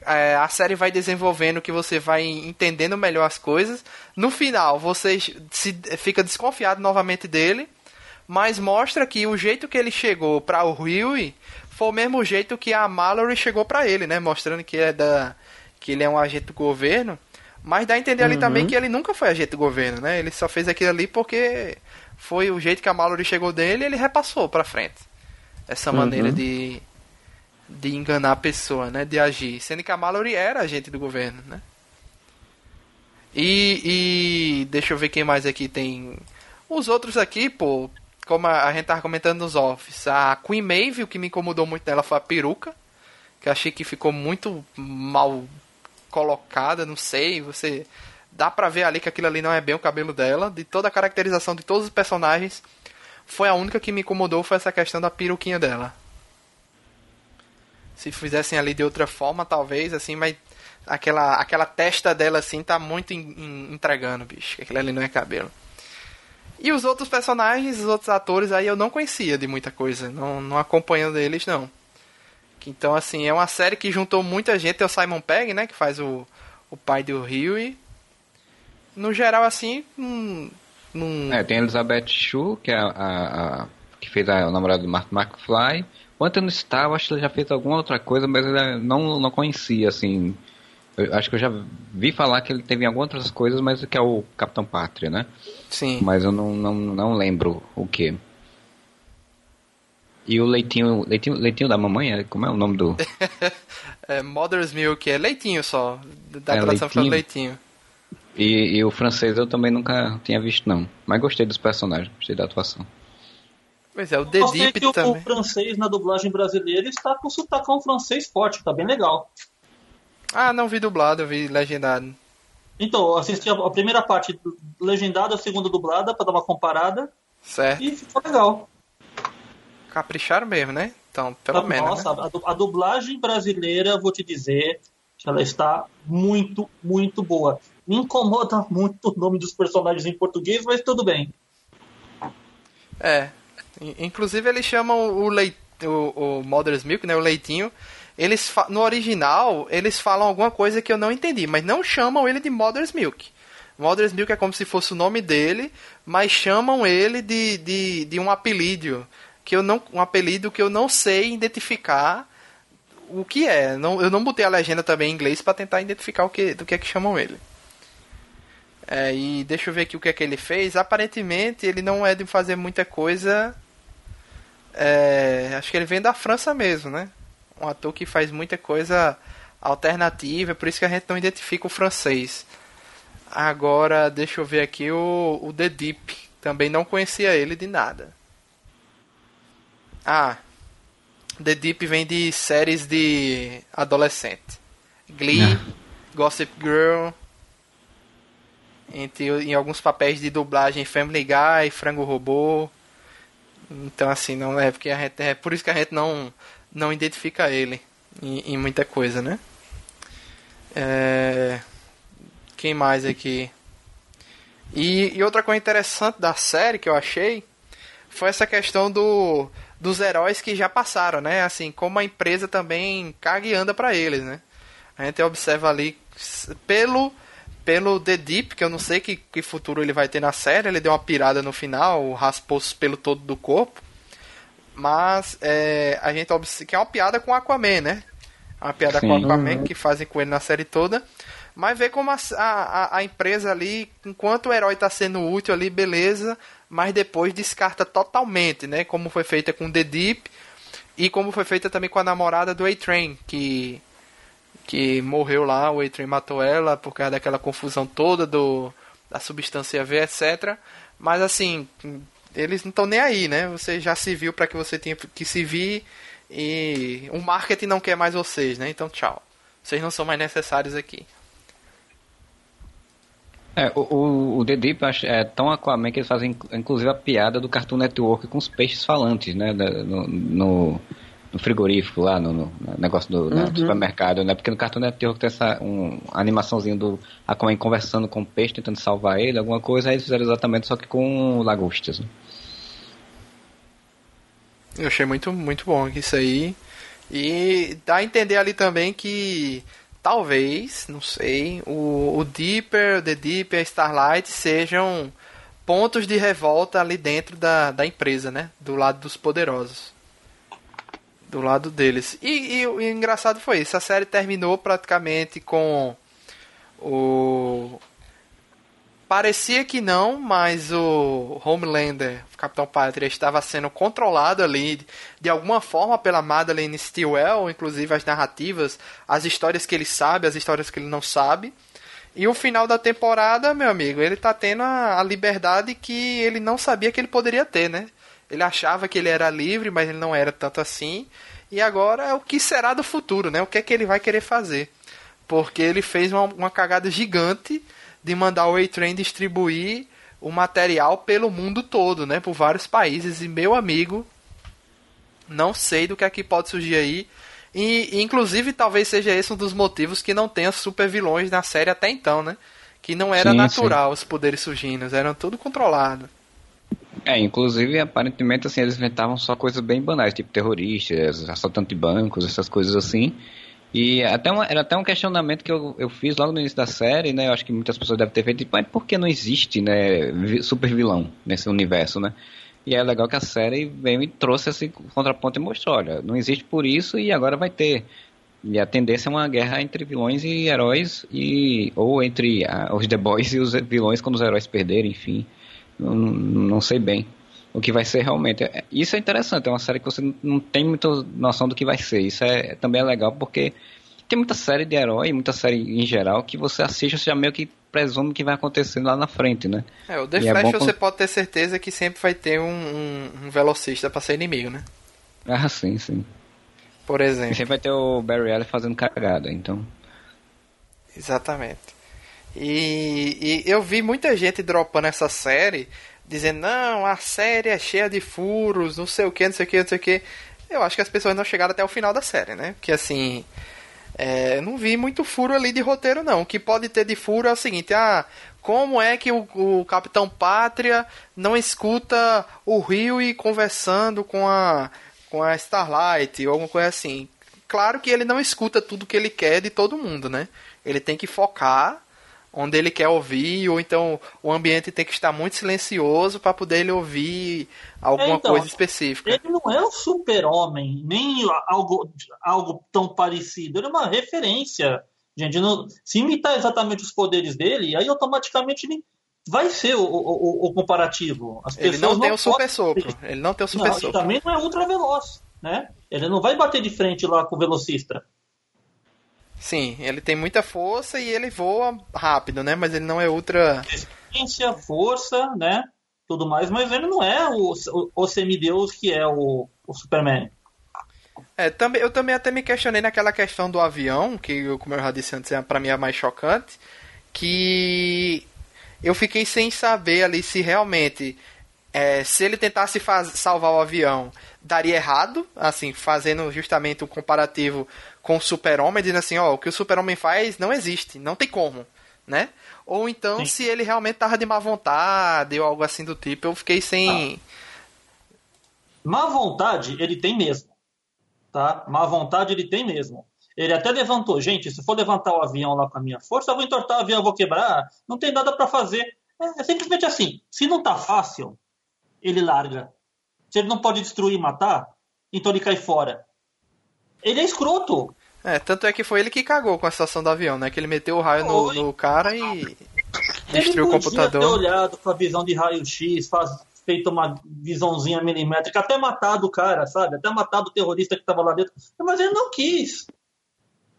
É, a série vai desenvolvendo que você vai entendendo melhor as coisas. No final, você se, fica desconfiado novamente dele mas mostra que o jeito que ele chegou para o Huey foi o mesmo jeito que a Mallory chegou para ele, né? Mostrando que é da que ele é um agente do governo, mas dá a entender uhum. ali também que ele nunca foi agente do governo, né? Ele só fez aquilo ali porque foi o jeito que a Mallory chegou dele e ele repassou para frente. Essa uhum. maneira de de enganar a pessoa, né? De agir, sendo que a Mallory era agente do governo, né? E, e deixa eu ver quem mais aqui tem. Os outros aqui, pô, como a, gente tava comentando nos offs, a Queen Maeve, o que me incomodou muito dela foi a peruca, que achei que ficou muito mal colocada, não sei, você dá pra ver ali que aquilo ali não é bem o cabelo dela, de toda a caracterização de todos os personagens, foi a única que me incomodou foi essa questão da peruquinha dela. Se fizessem ali de outra forma, talvez, assim, mas aquela, aquela testa dela assim tá muito in, in, entregando, bicho. Aquilo ali não é cabelo. E os outros personagens, os outros atores aí eu não conhecia de muita coisa. Não, não acompanhando eles, não. Então, assim, é uma série que juntou muita gente. Tem o Simon Pegg, né? Que faz o, o pai do Rio. No geral, assim, num, num... É, tem a Elizabeth Shue, que é a, a, a que fez a, o namorado do Mark McFly. O Anthony Starr, acho que ele já fez alguma outra coisa, mas eu não, não conhecia, assim. Eu acho que eu já vi falar que ele teve em algumas outras coisas, mas que é o Capitão Pátria, né? Sim. Mas eu não, não, não lembro o que. E o leitinho, leitinho, leitinho da mamãe, é, como é o nome do? é Mother's Milk, é leitinho só. Da é, tradução leitinho. leitinho. E, e, o francês eu também nunca tinha visto, não. Mas gostei dos personagens, gostei da atuação. Pois é, o The Deep que também. o francês na dublagem brasileira está com sotaque francês forte, tá bem legal. Ah, não vi dublado, eu vi legendado. Então, eu assisti a primeira parte legendada, a segunda dublada, para dar uma comparada. Certo. E ficou legal. Capricharam mesmo, né? Então, pelo Nossa, menos. Nossa, né? a dublagem brasileira, vou te dizer, que ela está muito, muito boa. Me incomoda muito o nome dos personagens em português, mas tudo bem. É. Inclusive eles chamam o, leit o, o Mother's Milk, né? O leitinho eles no original eles falam alguma coisa que eu não entendi, mas não chamam ele de Mother's Milk. Mother's Milk é como se fosse o nome dele, mas chamam ele de, de, de um apelido que eu não um apelido que eu não sei identificar o que é. Não, eu não botei a legenda também em inglês para tentar identificar o que do que é que chamam ele. É, e deixa eu ver aqui o que é que ele fez. Aparentemente ele não é de fazer muita coisa. É, acho que ele vem da França mesmo, né? um ator que faz muita coisa alternativa, por isso que a gente não identifica o francês. Agora, deixa eu ver aqui o, o The Deep. Também não conhecia ele de nada. Ah, The Deep vem de séries de adolescente. Glee, é. Gossip Girl, entre, em alguns papéis de dublagem Family Guy, Frango Robô. Então assim, não é porque a gente é por isso que a gente não não identifica ele em, em muita coisa, né? É... Quem mais aqui? E, e, outra coisa interessante da série que eu achei foi essa questão do, dos heróis que já passaram, né? Assim, como a empresa também caga e anda pra eles, né? A gente observa ali pelo pelo The Deep, que eu não sei que, que futuro ele vai ter na série, ele deu uma pirada no final, raspou pelo todo do corpo. Mas é, a gente observa que é uma piada com o Aquaman, né? Uma piada Sim. com o Aquaman que fazem com ele na série toda. Mas vê como a, a, a empresa ali, enquanto o herói está sendo útil ali, beleza, mas depois descarta totalmente, né? Como foi feita com The Deep e como foi feita também com a namorada do A-Train, que, que morreu lá, o A-Train matou ela por causa daquela confusão toda do, da substância V, etc. Mas assim, eles não estão nem aí, né? Você já se viu para que você tinha que se vir e o marketing não quer mais vocês, né? Então tchau. Vocês não são mais necessários aqui. É, o, o, The Deep é tão Aquaman que eles fazem inclusive a piada do Cartoon Network com os peixes falantes, né? No, no, no frigorífico lá, no, no negócio do, uhum. supermercado, né? Porque no Cartoon Network tem essa um, animaçãozinha do Aquaman conversando com o peixe, tentando salvar ele, alguma coisa, aí eles fizeram exatamente só que com lagostas. Né? Eu achei muito, muito bom isso aí. E dá a entender ali também que talvez, não sei, o, o Deeper, o The Deeper e a Starlight sejam pontos de revolta ali dentro da, da empresa, né? Do lado dos poderosos. Do lado deles. E, e o engraçado foi isso, a série terminou praticamente com o Parecia que não, mas o Homelander, o Capitão Pátria, estava sendo controlado ali de alguma forma pela Madeleine Stillwell, inclusive as narrativas, as histórias que ele sabe, as histórias que ele não sabe. E o final da temporada, meu amigo, ele tá tendo a, a liberdade que ele não sabia que ele poderia ter, né? Ele achava que ele era livre, mas ele não era tanto assim. E agora é o que será do futuro, né? O que é que ele vai querer fazer? Porque ele fez uma, uma cagada gigante de mandar o A-Train distribuir o material pelo mundo todo, né, por vários países. E meu amigo, não sei do que aqui é pode surgir aí. E, inclusive, talvez seja esse um dos motivos que não tenha super vilões na série até então, né? Que não era sim, natural sim. os poderes surgindo, eram tudo controlado. É, inclusive, aparentemente, assim, eles inventavam só coisas bem banais, tipo terroristas, assaltante de bancos, essas coisas assim. E até uma, era até um questionamento que eu, eu fiz logo no início da série, né? Eu acho que muitas pessoas devem ter feito, tipo, mas por que não existe, né, super vilão nesse universo, né? E é legal que a série veio e trouxe esse contraponto e mostrou, olha, não existe por isso e agora vai ter. E a tendência é uma guerra entre vilões e heróis, e ou entre ah, os The Boys e os vilões quando os heróis perderem, enfim. Não, não sei bem o que vai ser realmente. É, isso é interessante, é uma série que você não tem muita noção do que vai ser. Isso é, também é legal porque tem muita série de herói, muita série em geral, que você assiste, você já meio que presume que vai acontecer lá na frente, né? É, o The e é Flash é você pode ter certeza que sempre vai ter um, um, um velocista pra ser inimigo, né? Ah, sim, sim. Por exemplo. E sempre vai ter o Barry Allen fazendo cagada, então. Exatamente. E, e eu vi muita gente dropando essa série, dizendo, não, a série é cheia de furos, não sei o que, não sei o que, não sei o que. Eu acho que as pessoas não chegaram até o final da série, né? Porque assim. É, não vi muito furo ali de roteiro, não. O que pode ter de furo é o seguinte: ah, como é que o, o Capitão Pátria não escuta o Rio e conversando com a, com a Starlight ou alguma coisa assim? Claro que ele não escuta tudo que ele quer de todo mundo, né? Ele tem que focar onde ele quer ouvir, ou então o ambiente tem que estar muito silencioso para poder ele ouvir alguma é, então, coisa específica. Ele não é um super-homem, nem algo, algo tão parecido. Ele é uma referência. Gente, não, se imitar exatamente os poderes dele, aí automaticamente ele vai ser o, o, o comparativo. As ele não, não tem o super sopro. Ele não tem o super não, sopro. também não é ultra veloz, né? Ele não vai bater de frente lá com o velocista. Sim, ele tem muita força e ele voa rápido, né? Mas ele não é ultra. Resistência, força, né? Tudo mais, mas ele não é o, o, o semideus que é o, o Superman. É, também, eu também até me questionei naquela questão do avião, que, como eu já disse antes, é, pra mim é a mais chocante, que eu fiquei sem saber ali se realmente, é, se ele tentasse salvar o avião, daria errado, assim, fazendo justamente o um comparativo com o super-homem, dizendo assim, ó, o que o super-homem faz não existe, não tem como, né? Ou então Sim. se ele realmente tava de má vontade ou algo assim do tipo, eu fiquei sem... Ah. Má vontade ele tem mesmo, tá? Má vontade ele tem mesmo. Ele até levantou, gente, se for levantar o avião lá com a minha força, eu vou entortar o avião, eu vou quebrar, não tem nada para fazer. É, é simplesmente assim, se não tá fácil, ele larga. Se ele não pode destruir e matar, então ele cai fora. Ele é escroto. É, tanto é que foi ele que cagou com a situação do avião, né? Que ele meteu o raio no, no, cara e destruiu o computador. Ele ter olhado com a visão de raio-x, feito uma visãozinha milimétrica, até matado o cara, sabe? Até matado o terrorista que estava lá dentro. Mas ele não quis.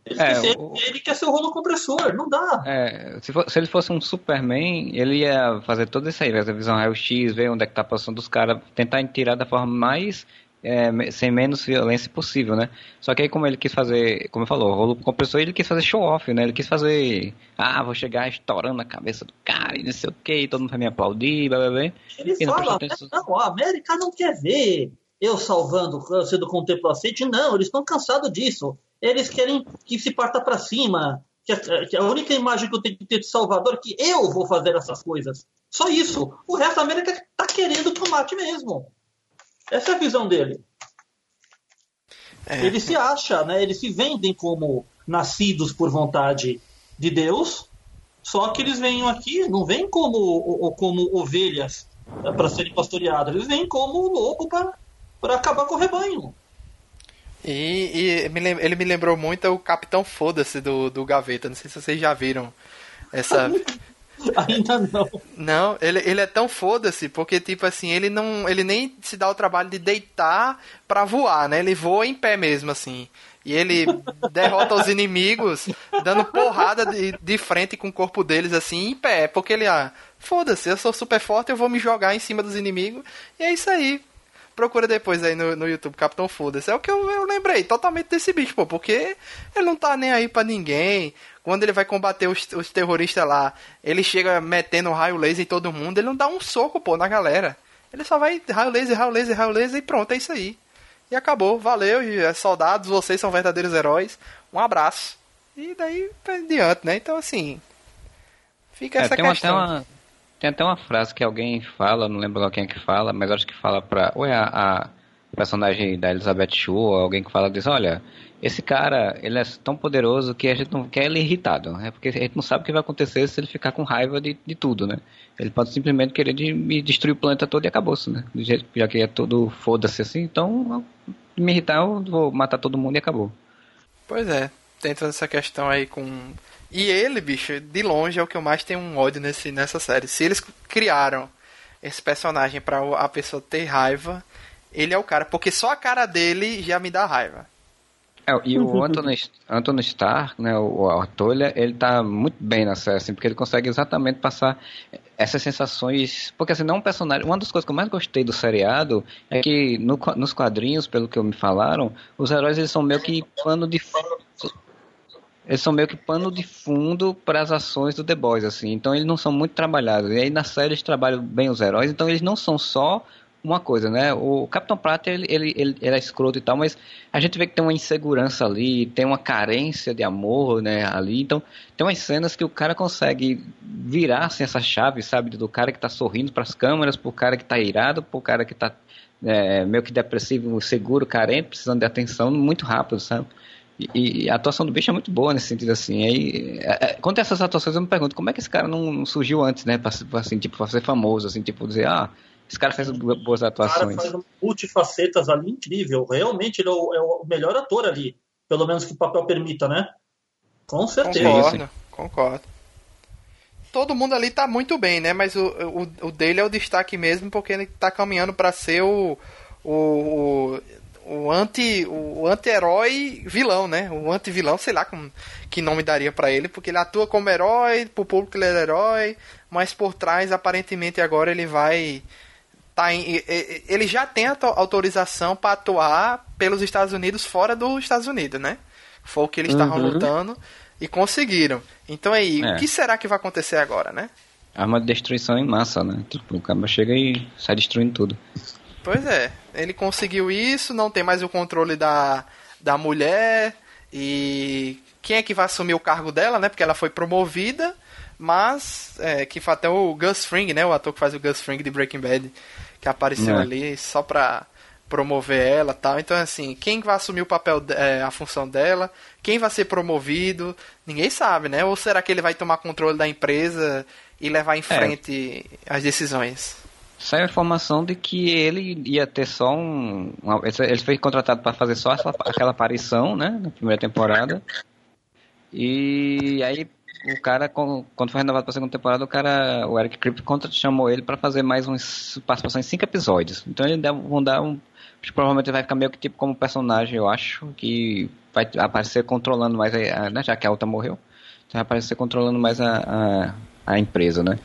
Ele, é, quis o... ele quer ser o rolo compressor, não dá. É, se, for, se, ele fosse um Superman, ele ia fazer tudo isso aí, a visão raio-x, ver onde é que tá passando os caras, tentar tirar da forma mais é, sem menos violência possível, né? Só que aí como ele quis fazer, como eu falou, rolo compressor, ele quis fazer show off, né? Ele quis fazer, ah, vou chegar estourando a cabeça do cara e não sei o que, todo mundo vai me aplaudir, blá blá blá. Ele e fala, não, a América não quer ver eu salvando, sendo contemplacente, não, eles estão cansados disso. Eles querem que se parta para cima, que a, que a, única imagem que eu tenho que ter de Salvador é que eu vou fazer essas coisas. Só isso. O resto da América tá querendo tomate mesmo. Essa é a visão dele. É. Ele se acha, né? Eles se vendem como nascidos por vontade de Deus, só que eles vêm aqui, não vêm como, como ovelhas para serem pastoreadas, eles vêm como lobo para acabar com o rebanho. E, e ele me lembrou muito o Capitão Foda-se do, do Gaveta. Não sei se vocês já viram essa, Ainda não. Não, ele, ele é tão foda-se, porque, tipo assim, ele não. Ele nem se dá o trabalho de deitar pra voar, né? Ele voa em pé mesmo, assim. E ele derrota os inimigos dando porrada de, de frente com o corpo deles, assim, em pé. Porque ele, ah, foda-se, eu sou super forte, eu vou me jogar em cima dos inimigos. E é isso aí. Procura depois aí no, no YouTube, Capitão Foda-se. É o que eu, eu lembrei totalmente desse bicho, pô. Porque ele não tá nem aí pra ninguém. Quando ele vai combater os, os terroristas lá, ele chega metendo raio laser em todo mundo, ele não dá um soco, pô, na galera. Ele só vai raio laser, raio laser, raio laser e pronto, é isso aí. E acabou, valeu, e é soldados, vocês são verdadeiros heróis. Um abraço. E daí pra diante, né? Então assim. Fica é, essa tem questão. Até uma, tem até uma frase que alguém fala, não lembro quem é que fala, mas acho que fala pra. Ou é a, a personagem da Elizabeth Shue, alguém que fala diz, olha, esse cara, ele é tão poderoso que a gente não quer ele irritado, né? Porque a gente não sabe o que vai acontecer se ele ficar com raiva de, de tudo, né? Ele pode simplesmente querer de, me destruir o planeta todo e acabou-se, né? Já que é tudo foda-se assim, então me irritar eu vou matar todo mundo e acabou. Pois é, dentro dessa questão aí com... E ele, bicho, de longe é o que eu mais tenho um ódio nesse, nessa série. Se eles criaram esse personagem para a pessoa ter raiva, ele é o cara, porque só a cara dele já me dá raiva. É, e o Anthony, Anthony Starr, né, o, o Artolha, ele tá muito bem na série, assim, porque ele consegue exatamente passar essas sensações. Porque assim, não é um personagem. Uma das coisas que eu mais gostei do seriado é que no, nos quadrinhos, pelo que me falaram, os heróis eles são meio que pano de eles são meio que pano de fundo para as ações do The Boys, assim. Então eles não são muito trabalhados. E aí na série eles trabalham bem os heróis, então eles não são só uma coisa, né? O Capitão Prata, ele, ele, ele, ele é escroto e tal, mas a gente vê que tem uma insegurança ali, tem uma carência de amor, né, ali. Então, tem umas cenas que o cara consegue virar, assim, essa chave, sabe? Do cara que tá sorrindo para as câmeras, pro cara que tá irado, pro cara que tá é, meio que depressivo, seguro, carente, precisando de atenção, muito rápido, sabe? E, e, a atuação do bicho é muito boa nesse sentido, assim. Aí, é, é essas atuações, eu me pergunto, como é que esse cara não surgiu antes, né? Pra, assim, tipo, pra ser famoso, assim, tipo, dizer, ah, esse cara faz boas atuações. O cara faz multifacetas ali incrível. Realmente ele é o, é o, melhor ator ali. Pelo menos que o papel permita, né? Com certeza. Concordo, concordo. Todo mundo ali tá muito bem, né? Mas o, o, o dele é o destaque mesmo, porque ele tá caminhando para ser o, o, o anti o anti-herói vilão, né? O anti-vilão, sei lá como, que nome daria para ele, porque ele atua como herói, pro público ele é herói, mas por trás aparentemente agora ele vai tá em, ele já tem a autorização para atuar pelos Estados Unidos fora dos Estados Unidos, né? Foi o que eles estavam uhum. lutando e conseguiram. Então aí, é. o que será que vai acontecer agora, né? Arma de destruição em massa, né? Tipo, o cara chega e sai destruindo tudo. Pois é, ele conseguiu isso, não tem mais o controle da, da mulher e quem é que vai assumir o cargo dela, né? Porque ela foi promovida, mas é, que até o Gus Fring, né? O ator que faz o Gus Fring de Breaking Bad que apareceu é. ali só pra promover ela tal. Então, assim, quem vai assumir o papel, é, a função dela, quem vai ser promovido, ninguém sabe, né? Ou será que ele vai tomar controle da empresa e levar em é. frente é. as decisões? Saiu a informação de que ele ia ter só um. Uma, ele foi contratado para fazer só essa, aquela aparição, né? Na primeira temporada. E aí o cara, quando foi renovado para a segunda temporada, o cara, o Eric Kripke chamou ele para fazer mais uns participações em cinco episódios. Então eles vão dar um. Provavelmente vai ficar meio que tipo como personagem, eu acho, que vai aparecer controlando mais, a, né, já que a outra morreu, então vai aparecer controlando mais a, a, a empresa, né?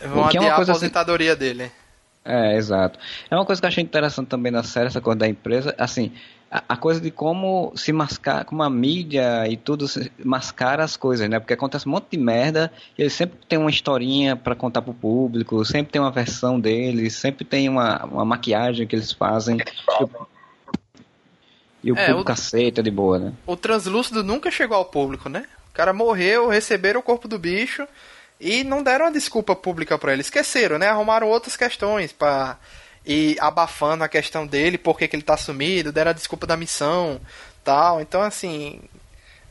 Vão adiar é uma coisa a assim aposentadoria assim, dele. É, exato. É uma coisa que eu achei interessante também na série, essa coisa da empresa. Assim, a, coisa de como se mascar, como a mídia e tudo mascara as coisas, né? Porque acontece um monte de merda e eles sempre tem uma historinha para contar pro público, sempre tem uma versão deles, sempre tem uma, uma maquiagem que eles fazem. E o, é, público o, aceita de boa, né? O translúcido nunca chegou ao público, né? O cara morreu, receberam o corpo do bicho e não deram uma desculpa pública para ele. Esqueceram, né? Arrumaram outras questões para e abafando a questão dele, por que ele tá sumido, deram a desculpa da missão, tal. Então, assim,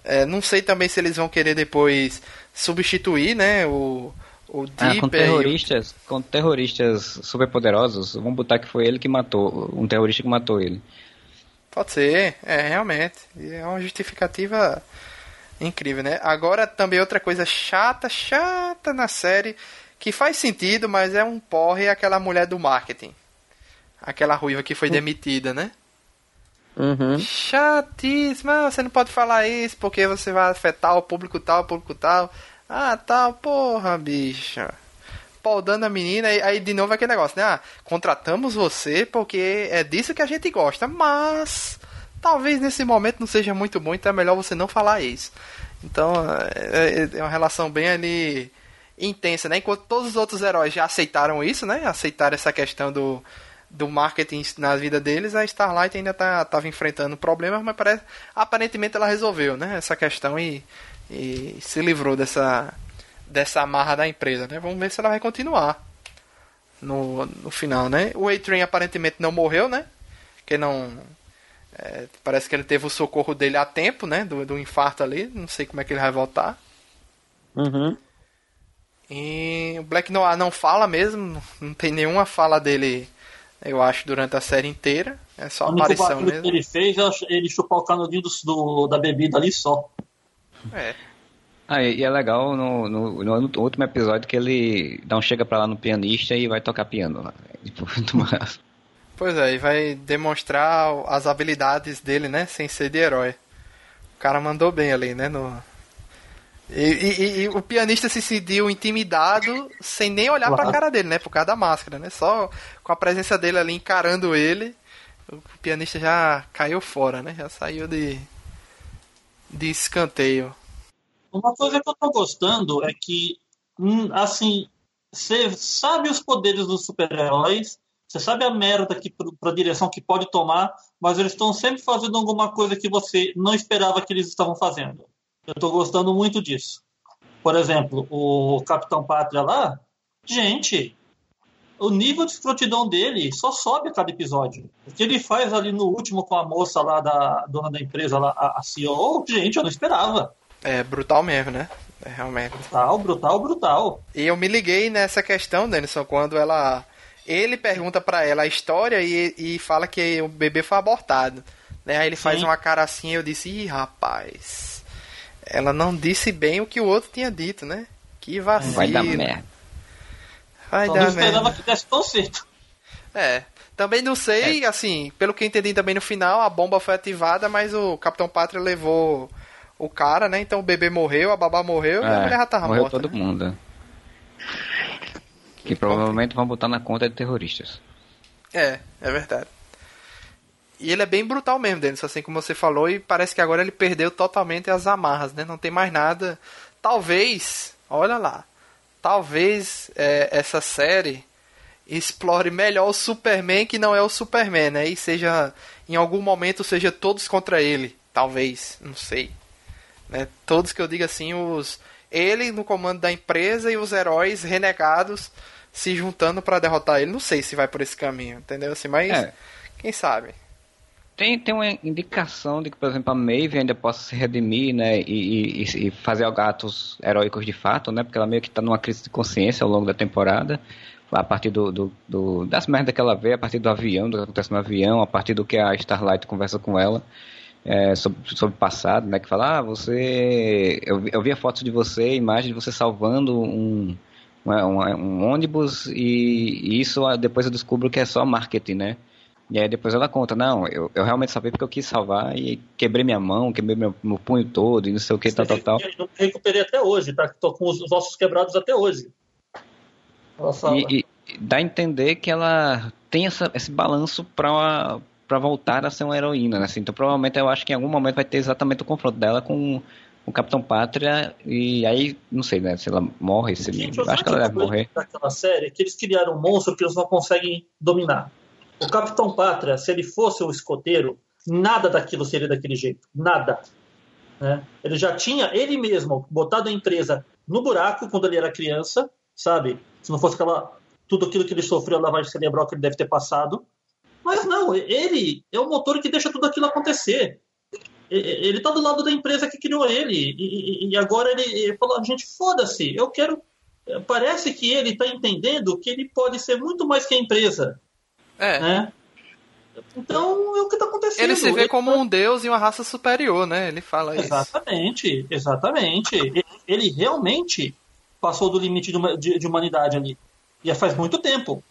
é, não sei também se eles vão querer depois substituir, né, o, o Deeper. Ah, com terroristas, o... com terroristas superpoderosos, vamos botar que foi ele que matou, um terrorista que matou ele. Pode ser, é, realmente. É uma justificativa incrível, né? Agora também outra coisa chata, chata na série, que faz sentido, mas é um porre, é aquela mulher do marketing aquela ruiva que foi demitida, né? Uhum. Chatíssima, você não pode falar isso porque você vai afetar o público tal, o público tal. Ah, tal, porra, bicha. Podando a menina, e aí de novo aquele negócio, né? Ah, contratamos você porque é disso que a gente gosta, mas talvez nesse momento não seja muito bom, então é melhor você não falar isso. Então é, é, é uma relação bem ali intensa, né? Enquanto todos os outros heróis já aceitaram isso, né? Aceitaram essa questão do do marketing na vida deles, a Starlight ainda tá, tava enfrentando problemas, mas parece, aparentemente ela resolveu, né, essa questão e, e se livrou dessa, dessa amarra da empresa, né? Vamos ver se ela vai continuar no, no final, né? O A-Train aparentemente não morreu, né? Que não é, parece que ele teve o socorro dele a tempo, né? Do, do infarto ali, não sei como é que ele vai voltar. Uhum. E o Black Noir não fala mesmo, não tem nenhuma fala dele eu acho, durante a série inteira. É só a aparição mesmo. que ele fez é ele chupar o canudinho do, do, da bebida ali só. É. Ah, e é legal no, no, no, último episódio que ele não chega pra lá no pianista e vai tocar piano. Né? Tipo, pois é, e vai demonstrar as habilidades dele, né? Sem ser de herói. O cara mandou bem ali, né? No, e, e, e, o pianista se sentiu intimidado sem nem olhar claro. pra cara dele, né? Por causa da máscara, né? Só com a presença dele ali encarando ele, o pianista já caiu fora, né? Já saiu de, de escanteio. Uma coisa que eu tô gostando é que, hum, assim, você sabe os poderes dos super-heróis, você sabe a merda que, pra direção que pode tomar, mas eles estão sempre fazendo alguma coisa que você não esperava que eles estavam fazendo. Eu estou gostando muito disso. Por exemplo, o Capitão Pátria lá, gente, o nível de escrotidão dele só sobe a cada episódio. O que ele faz ali no último com a moça lá da dona da empresa, lá, a, CEO, gente, eu não esperava. É brutal mesmo, né? É realmente. Brutal, brutal, brutal. E eu me liguei nessa questão, Denison, quando ela. Ele pergunta para ela a história e, e fala que o bebê foi abortado. Né? Aí ele Sim. faz uma cara assim e eu disse, ih, rapaz ela não disse bem o que o outro tinha dito, né? Que vacilo. Vai dar merda. Vai Só dar merda. esperava que desse conserto. É. Também não sei, é. assim, pelo que entendi também no final, a bomba foi ativada, mas o Capitão Pátria levou o cara, né? Então o bebê morreu, a babá morreu é, e a é, mulher já tava morreu morta. todo né? mundo. Que, que provavelmente vão botar na conta de terroristas. É, é verdade. E ele é bem brutal mesmo, Denis, assim como você falou, e parece que agora ele perdeu totalmente as amarras, né? Não tem mais nada. Talvez, olha lá, talvez é, essa série explore melhor o Superman que não é o Superman, né? E seja, em algum momento, seja todos contra ele. Talvez, não sei. Né? Todos que eu digo assim, os ele no comando da empresa e os heróis renegados se juntando para derrotar ele. Não sei se vai por esse caminho, entendeu? Assim, mas é. quem sabe? Tem, tem uma indicação de que, por exemplo, a Maeve ainda possa se redimir, né, e, e, e fazer atos heróicos de fato, né, porque ela meio que está numa crise de consciência ao longo da temporada, a partir do, do, do, das merdas que ela vê, a partir do avião, do que acontece no avião, a partir do que a Starlight conversa com ela é, sobre, sobre o passado, né, que fala, ah, você, eu, eu vi a foto de você, imagem de você salvando um, um, um ônibus e, e isso depois eu descubro que é só marketing, né, e aí depois ela conta, não, eu, eu realmente sabia porque eu quis salvar e quebrei minha mão, quebrei meu, meu punho todo e não sei o que, tal, tal, tal. Eu recuperei até hoje, tá? Tô com os ossos quebrados até hoje. E, e, dá a entender que ela tem essa, esse balanço pra, pra voltar a ser uma heroína, né? Assim, então provavelmente eu acho que em algum momento vai ter exatamente o confronto dela com o Capitão Pátria e aí, não sei, né, se ela morre, se... Gente, eu acho que ela deve morrer. Daquela série que eles criaram um monstro que eles não conseguem dominar. O Capitão Pátria, se ele fosse o escoteiro, nada daquilo seria daquele jeito. Nada. Né? Ele já tinha, ele mesmo, botado a empresa no buraco quando ele era criança, sabe? Se não fosse aquela, tudo aquilo que ele sofreu, a lavagem cerebral que ele deve ter passado. Mas não, ele é o motor que deixa tudo aquilo acontecer. Ele está do lado da empresa que criou ele. E, agora ele, ele falou: gente, foda-se, eu quero. Parece que ele está entendendo que ele pode ser muito mais que a empresa. É. Né? Então é o que está acontecendo. Ele se vê ele como tá... um deus e uma raça superior, né? Ele fala exatamente, isso. Exatamente, exatamente. Ele realmente passou do limite de, de, de humanidade ali. E faz muito tempo.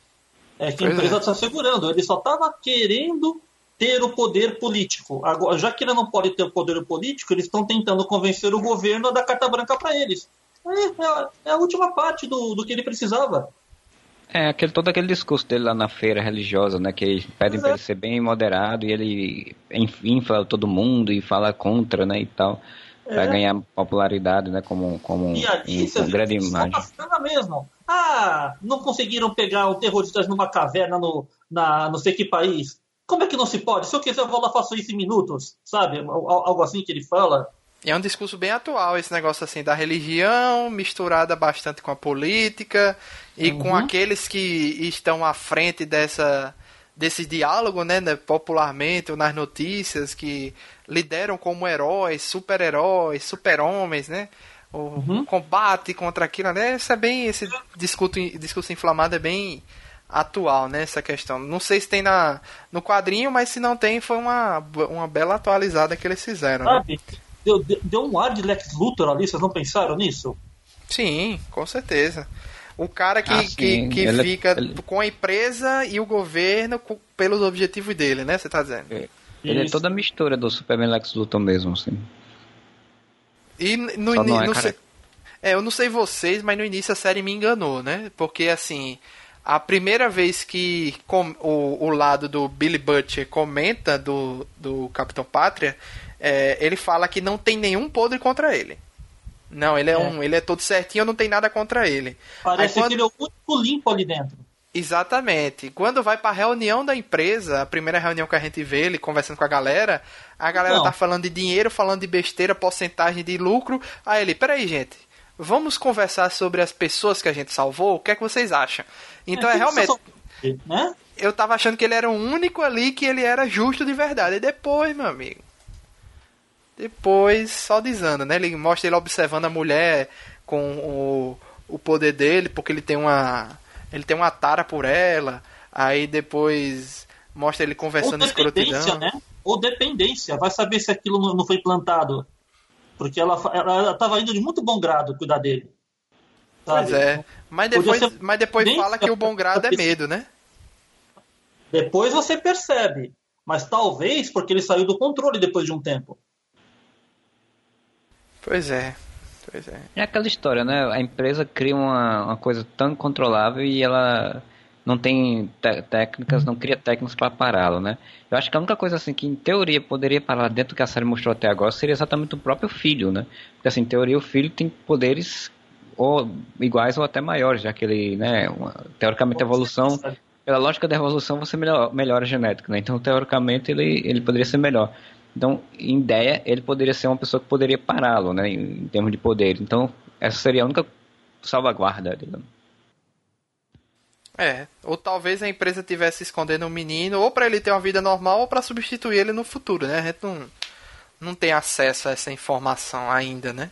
É que pois a empresa está é. segurando. Ele só estava querendo ter o poder político. Agora, já que ele não pode ter o poder político, eles estão tentando convencer o governo a dar carta branca para eles. É, é, a, é, a última parte do, do que ele precisava. É, aquele, todo aquele discurso dele lá na feira religiosa, né? Que pedem para ele ser bem moderado e ele infla todo mundo e fala contra, né? E tal. É. Pra ganhar popularidade, né? Como, como e ali, um, grande imagem. Só mesmo. Ah, não conseguiram pegar o terroristas numa caverna no, na, não sei que país. Como é que não se pode? Se eu quiser, eu vou lá faço isso em minutos, sabe? Algo assim que ele fala. E é um discurso bem atual esse negócio assim da religião misturada bastante com a política e uhum. com aqueles que estão à frente dessa desse diálogo, né, né, popularmente ou nas notícias que lideram como heróis, super-heróis, super-homens, né? O uhum. combate contra aquilo, né? Isso é bem esse discurso, discurso inflamado é bem atual, né, essa questão. Não sei se tem na no quadrinho, mas se não tem, foi uma, uma bela atualizada que eles fizeram. Sabe? Né? Deu, deu um ar de Lex Luthor ali, vocês não pensaram nisso? Sim, com certeza. O cara que, ah, que, que ele, é- fica ele... com a empresa e o governo pelos objetivos dele, né? Você tá dizendo. É. Ele Isso. é toda a mistura do Superman Lex Luthor mesmo, assim. E no, início. é, sei, é, eu não sei vocês, mas no início a série me enganou, né? Porque assim, a primeira vez que com, o, o lado do Billy Butcher comenta do, do Capitão Pátria, é, ele fala que não tem nenhum podre contra ele. Não, ele é, é, um, ele é todo certinho, não tem nada contra ele. Parece quando... que ele é o único limpo ali dentro. Exatamente. Quando vai para a reunião da empresa, a primeira reunião que a gente vê ele conversando com a galera, a galera não. tá falando de dinheiro, falando de besteira, porcentagem de lucro. Aí ele, peraí, gente, vamos conversar sobre as pessoas que a gente salvou? O que é que vocês acham? Então é, é realmente. Né? Eu tava achando que ele era o único ali que ele era justo de verdade. E depois, meu amigo. Depois só desanda, né? Ele mostra ele observando a mulher com o, o poder dele, porque ele tem uma. Ele tem uma tara por ela. Aí depois mostra ele conversando Ou escrotidão. Né? Ou dependência. Vai saber se aquilo não foi plantado. Porque ela, ela tava indo de muito bom grado cuidar dele. Sabe? Pois é. Mas depois, mas depois fala que o bom grado é medo, né? Depois você percebe. Mas talvez porque ele saiu do controle depois de um tempo. Pois é. Pois é. É aquela história, né? A empresa cria uma, uma coisa tão incontrolável e ela não tem técnicas, não cria técnicas para pará-lo, né? Eu acho que a única coisa assim que em teoria poderia parar dentro do que a série mostrou até agora seria exatamente o próprio filho, né? Porque assim, em teoria o filho tem poderes ou iguais ou até maiores, já que ele, né, uma, teoricamente a evolução, pela lógica da evolução você melhora, melhora a genética, né? Então teoricamente ele, ele poderia ser melhor. Então, em ideia, ele poderia ser uma pessoa que poderia pará-lo, né, em, em termos de poder. Então, essa seria a única salvaguarda, digamos. É, ou talvez a empresa tivesse escondendo um menino, ou para ele ter uma vida normal, ou para substituir ele no futuro, né? A gente não, não tem acesso a essa informação ainda, né?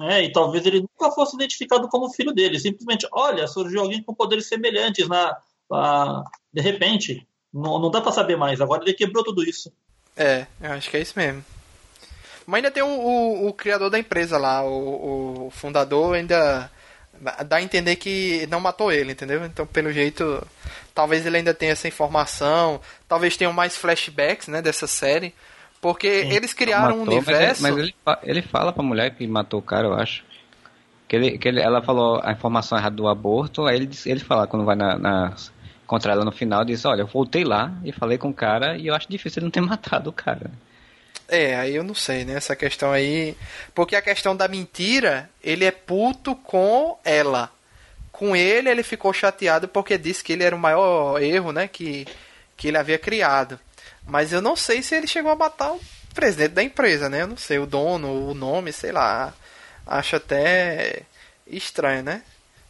É, e talvez ele nunca fosse identificado como filho dele. Simplesmente, olha, surgiu alguém com poderes semelhantes na, na de repente. Não, não dá para saber mais. Agora ele quebrou tudo isso. É, eu acho que é isso mesmo. Mas ainda tem o, o, o criador da empresa lá, o, o, fundador ainda dá a entender que não matou ele, entendeu? Então, pelo jeito, talvez ele ainda tenha essa informação, talvez tenham mais flashbacks, né, dessa série, porque Sim, eles criaram matou, um universo... Mas, ele, mas ele, ele fala pra mulher que matou o cara, eu acho. Que, ele, que ele, ela falou a informação errada do aborto, aí ele, ele fala quando vai na, na contra ela no final, diz, olha, eu voltei lá e falei com o cara e eu acho difícil ele não ter matado o cara. É, aí eu não sei, né? Essa questão aí. Porque a questão da mentira, ele é puto com ela. Com ele, ele ficou chateado porque disse que ele era o maior erro, né? Que, que ele havia criado. Mas eu não sei se ele chegou a matar o presidente da empresa, né? Eu não sei, o dono, o nome, sei lá. Acho até estranho, né?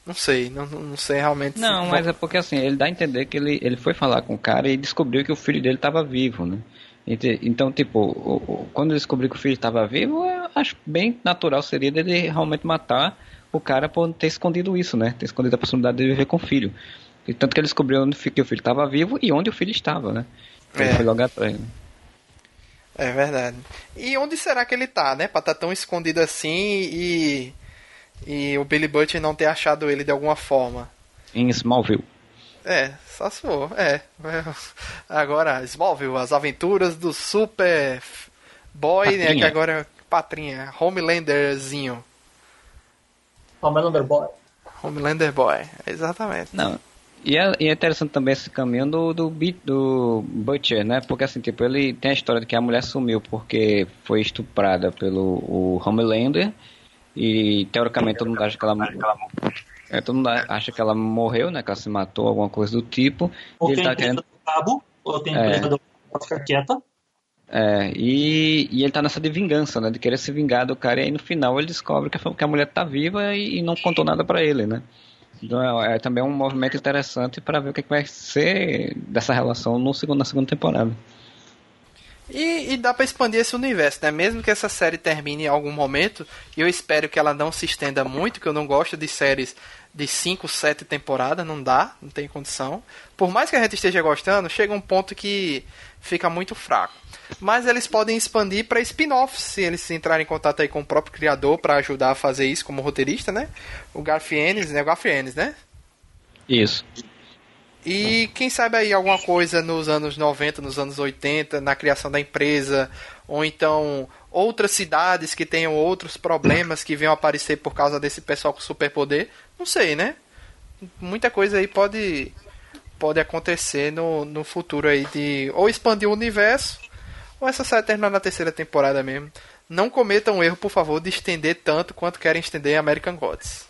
Não sei, não, não sei realmente. Não, mas é porque assim, ele dá a entender que ele, ele foi falar com o cara e descobriu que o filho dele estava vivo, né? Então, tipo, quando ele descobriu que o filho estava vivo, eu acho bem natural seria dele realmente matar o cara por ter escondido isso, né? Ter escondido a possibilidade de viver com o filho. E tanto que ele descobriu onde que o filho estava vivo e onde o filho estava, né? É. Ele foi logo atrás. Né? É verdade. E onde será que ele tá, né? Pra estar tá tão escondido assim e e o Billy Butcher não ter achado ele de alguma forma. Em Smallville. É, só se for, é. Agora, Smallville, as aventuras do Super Boy, né, que agora é Patrinha, Homelanderzinho. Homelander Boy. Homelander Boy, exatamente. Não, e é, e é, interessante também esse caminho do, do, do Butcher, né? Porque assim, tipo, ele tem a história de que a mulher sumiu porque foi estuprada pelo o Homelander e teoricamente todo mundo acha que ela, É, todo mundo acha que ela morreu, né? Que ela se matou, alguma coisa do tipo. Ou ele tá querendo... cabo, ou tem é. do pra ficar quieta. É, e, e ele tá nessa de vingança, né? De querer se vingar do cara, e aí no final ele descobre que a, que a mulher tá viva e, e não contou nada para ele, né? Então é, é, também um movimento interessante para ver o que, que, vai ser dessa relação no segundo, na segunda temporada. E, e dá para expandir esse universo, né? Mesmo que essa série termine em algum momento, eu espero que ela não se estenda muito, que eu não gosto de séries de 5, 7 temporadas, não dá, não tem condição. Por mais que a gente esteja gostando, chega um ponto que fica muito fraco. Mas eles podem expandir para spin-offs, se eles entrarem em contato aí com o próprio criador para ajudar a fazer isso como roteirista, né? O Garfienes, né? O Garfienes, né? Isso. E quem sabe aí alguma coisa nos anos 90, nos anos 80, na criação da empresa, ou então outras cidades que tenham outros problemas que venham aparecer por causa desse pessoal com superpoder. Não sei, né? Muita coisa aí pode pode acontecer no, no futuro aí de ou expandir o universo ou essa série terminar na terceira temporada mesmo. Não cometam o erro, por favor, de estender tanto quanto querem estender American Gods.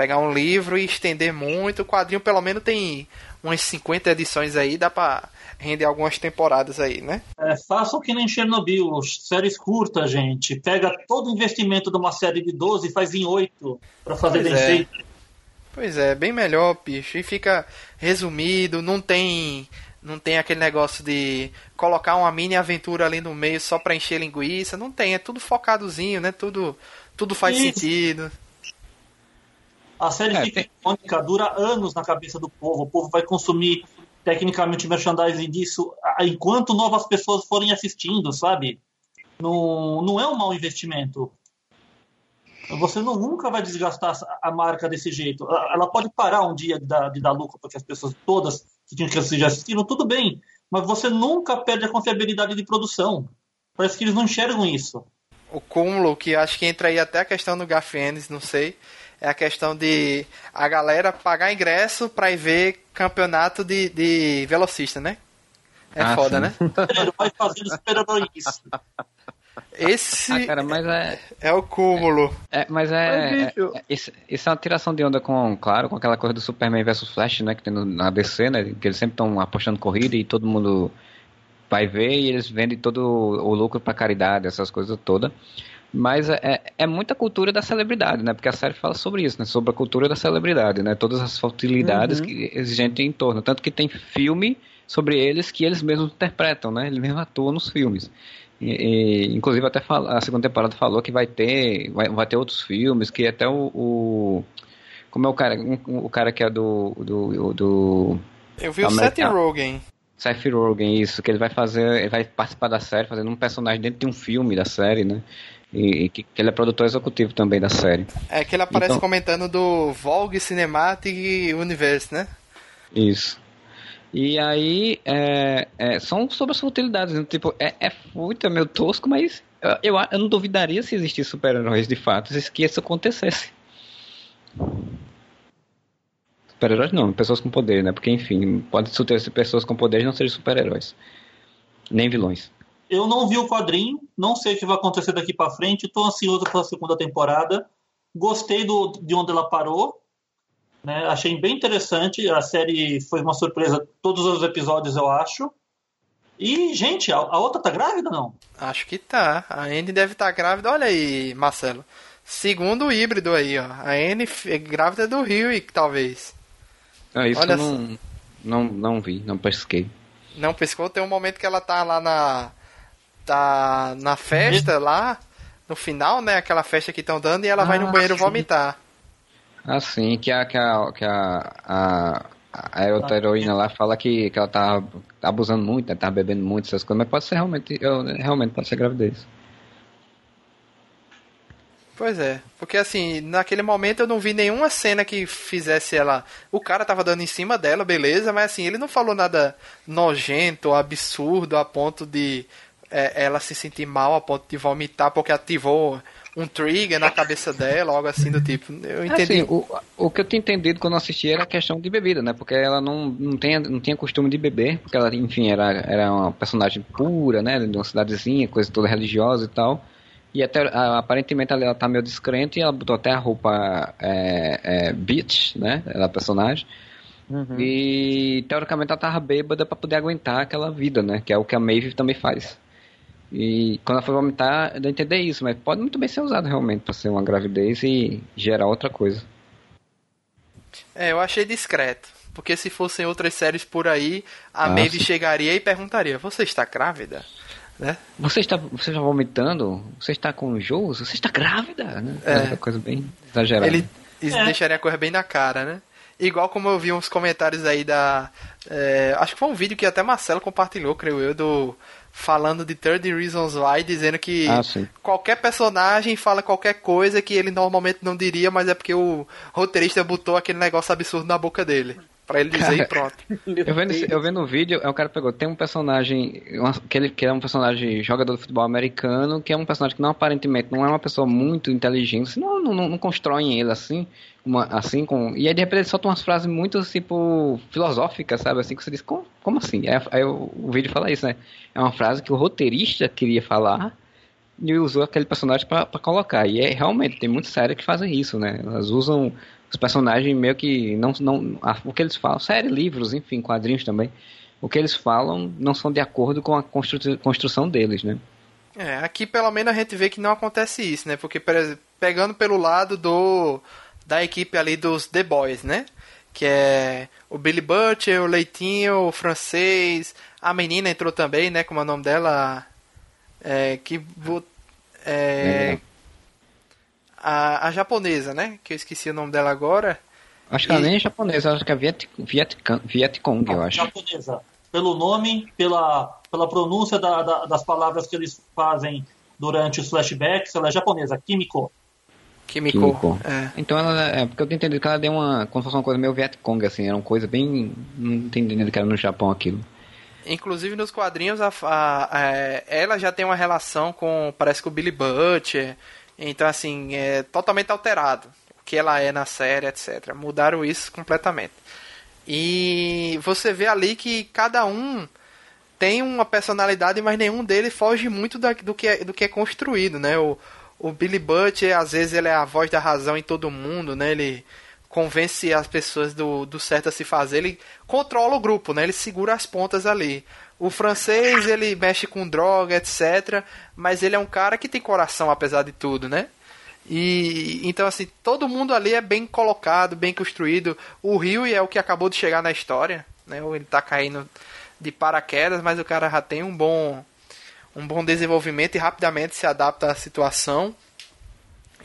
Pegar um livro e estender muito. O quadrinho pelo menos tem umas 50 edições aí, dá pra render algumas temporadas aí, né? É, façam que nem Chernobyl, séries curtas, gente. Pega todo o investimento de uma série de 12 e faz em 8 para fazer pois bem é. feito. Pois é, bem melhor, bicho. E fica resumido, não tem não tem aquele negócio de colocar uma mini aventura ali no meio só pra encher linguiça. Não tem, é tudo focadozinho, né? Tudo, tudo faz Isso. sentido. A série é, fica icônica, dura anos na cabeça do povo. O povo vai consumir tecnicamente merchandising disso enquanto novas pessoas forem assistindo, sabe? Não, não é um mau investimento. Você não, nunca vai desgastar a marca desse jeito. Ela pode parar um dia de dar, de dar lucro, porque as pessoas todas que tinham que assistir já assistiram, tudo bem. Mas você nunca perde a confiabilidade de produção. Parece que eles não enxergam isso. O cúmulo, que acho que entra aí até a questão do Gafienes, não sei, é a questão de a galera pagar ingresso pra ir ver campeonato de, de velocista, né? É ah, foda, sim. né? Vai fazendo super-heróis. Esse ah, cara, mas é, é o cúmulo. É, mas é, é, é isso, isso, é uma tiração de onda com, claro, com aquela coisa do Superman vs Flash, né, que tem na DC, né, que eles sempre estão apostando corrida e todo mundo vai ver e eles vendem todo o lucro para caridade, essas coisas todas. Mas é, é, é muita cultura da celebridade, né? Porque a série fala sobre isso, né? Sobre a cultura da celebridade, né? Todas as futilidades uhum. que exigem em torno. Tanto que tem filme sobre eles que eles mesmos interpretam, né? Eles mesmos atuam nos filmes. E, e, inclusive até fala, a segunda temporada falou que vai ter vai, vai ter outros filmes que até o, o como é o cara um, o cara que é do do, do eu vi o Seth Rogen Seth Rogen isso que ele vai fazer ele vai participar da série fazendo um personagem dentro de um filme da série né e, e que, ele é produtor executivo também da série é que ele aparece então, comentando do Vogue Cinematic Universe né isso e aí, é, é, são sobre as futilidades. Né? Tipo, é, é fútil, é meio tosco, mas eu, eu, não duvidaria se existissem super-heróis de fato, se isso acontecesse. Super-heróis não, pessoas com poder, né? Porque, enfim, pode ter pessoas com poder e não serem super-heróis. Nem vilões. Eu não vi o quadrinho, não sei o que vai acontecer daqui para frente, estou ansioso pela segunda temporada. Gostei do, de onde ela parou, né? Achei bem interessante. A série foi uma surpresa, todos os episódios, eu acho. E, gente, a, a outra tá grávida não? Acho que tá. A Anne deve estar tá grávida. Olha aí, Marcelo. Segundo híbrido aí, ó. A Anne é grávida do Rio, talvez. Ah, isso Olha eu não, não, não vi, não pesquei. Não pescou? Tem um momento que ela tá lá na. Tá na festa lá. No final, né? Aquela festa que estão dando e ela ah, vai no ah, banheiro sim. vomitar. Ah, sim, que a, que a, que a, a, a outra heroína lá fala que, que ela tá abusando muito, né, tá bebendo muito, essas coisas, mas pode ser realmente, eu, realmente pode ser gravidez. Pois é, porque assim, naquele momento eu não vi nenhuma cena que fizesse ela. O cara tava dando em cima dela, beleza, mas assim, ele não falou nada nojento, absurdo, a ponto de é, ela se sentir mal, a ponto de vomitar, porque ativou um trigger na cabeça dela, algo assim do tipo. Eu entendi. Assim, o, o que eu tinha entendido quando assisti era a questão de bebida, né? Porque ela não, não, tem, não tinha costume de beber, porque ela, enfim, era, era uma personagem pura, né? De uma cidadezinha, coisa toda religiosa e tal. E até, aparentemente ela tá meio descrente e ela botou até a roupa é, é, Beach, né? Ela é personagem. Uhum. E teoricamente ela tava bêbada para poder aguentar aquela vida, né? Que é o que a Maeve também faz. E quando ela foi vomitar, eu não entender isso, mas pode muito bem ser usado realmente para ser uma gravidez e gerar outra coisa. É, eu achei discreto. Porque se fossem outras séries por aí, a ah, Maeve sim. chegaria e perguntaria: Você está grávida? Né? Você está, você está vomitando? Você está com enjoo? Você está grávida? Né? É. Uma coisa bem exagerada. Ele isso é. deixaria a coisa bem na cara, né? Igual como eu vi uns comentários aí da. É, acho que foi um vídeo que até Marcelo compartilhou, creio eu, do. Falando de 30 Reasons Why, dizendo que ah, qualquer personagem fala qualquer coisa que ele normalmente não diria, mas é porque o roteirista botou aquele negócio absurdo na boca dele. Pra ele dizer cara, e pronto. Eu vendo, eu vendo o vídeo, é o cara pegou, tem um personagem, que, ele, que é um personagem jogador de futebol americano, que é um personagem que não aparentemente não é uma pessoa muito inteligente, não, não, não constroem ele assim, uma, assim, com. E aí de repente ele solta umas frases muito, tipo, filosóficas, sabe? Assim, que você diz, como, como assim? Aí, aí o, o vídeo fala isso, né? É uma frase que o roteirista queria falar e usou aquele personagem para colocar. E é realmente, tem muitas séries que fazem isso, né? Elas usam os personagens meio que não não o que eles falam, série, livros, enfim, quadrinhos também. O que eles falam não são de acordo com a constru construção deles, né? É, aqui pelo menos a gente vê que não acontece isso, né? Porque pegando pelo lado do da equipe ali dos The Boys, né? Que é o Billy Butcher, o Leitinho, o francês, a menina entrou também, né? Como é o nome dela? É, que é, é a, a japonesa, né? Que eu esqueci o nome dela agora. Acho que e... ela nem é japonesa, acho que é Viet, Viet, Vietcong, eu acho. Japonesa. Pelo nome, pela, pela pronúncia da, da, das palavras que eles fazem durante os flashbacks, ela é japonesa, Kimiko. Kimiko. Kimiko. É. Então ela é, porque eu tenho entendido que ela deu uma. Como se fosse uma coisa meio Vietcong, assim, era uma coisa bem. Não entendendo que era no Japão aquilo. Inclusive nos quadrinhos, a, a, a, é, ela já tem uma relação com. Parece que o Billy Butcher. Então, assim, é totalmente alterado. O que ela é na série, etc. Mudaram isso completamente. E você vê ali que cada um tem uma personalidade, mas nenhum deles foge muito da, do, que é, do que é construído, né? O, o Billy Butcher, às vezes, ele é a voz da razão em todo mundo, né? Ele convence as pessoas do, do certo a se fazer, ele controla o grupo, né? Ele segura as pontas ali. O francês, ele mexe com droga, etc. Mas ele é um cara que tem coração, apesar de tudo, né? E então assim, todo mundo ali é bem colocado, bem construído. O Rio é o que acabou de chegar na história, né? Ele tá caindo de paraquedas, mas o cara já tem um bom um bom desenvolvimento e rapidamente se adapta à situação.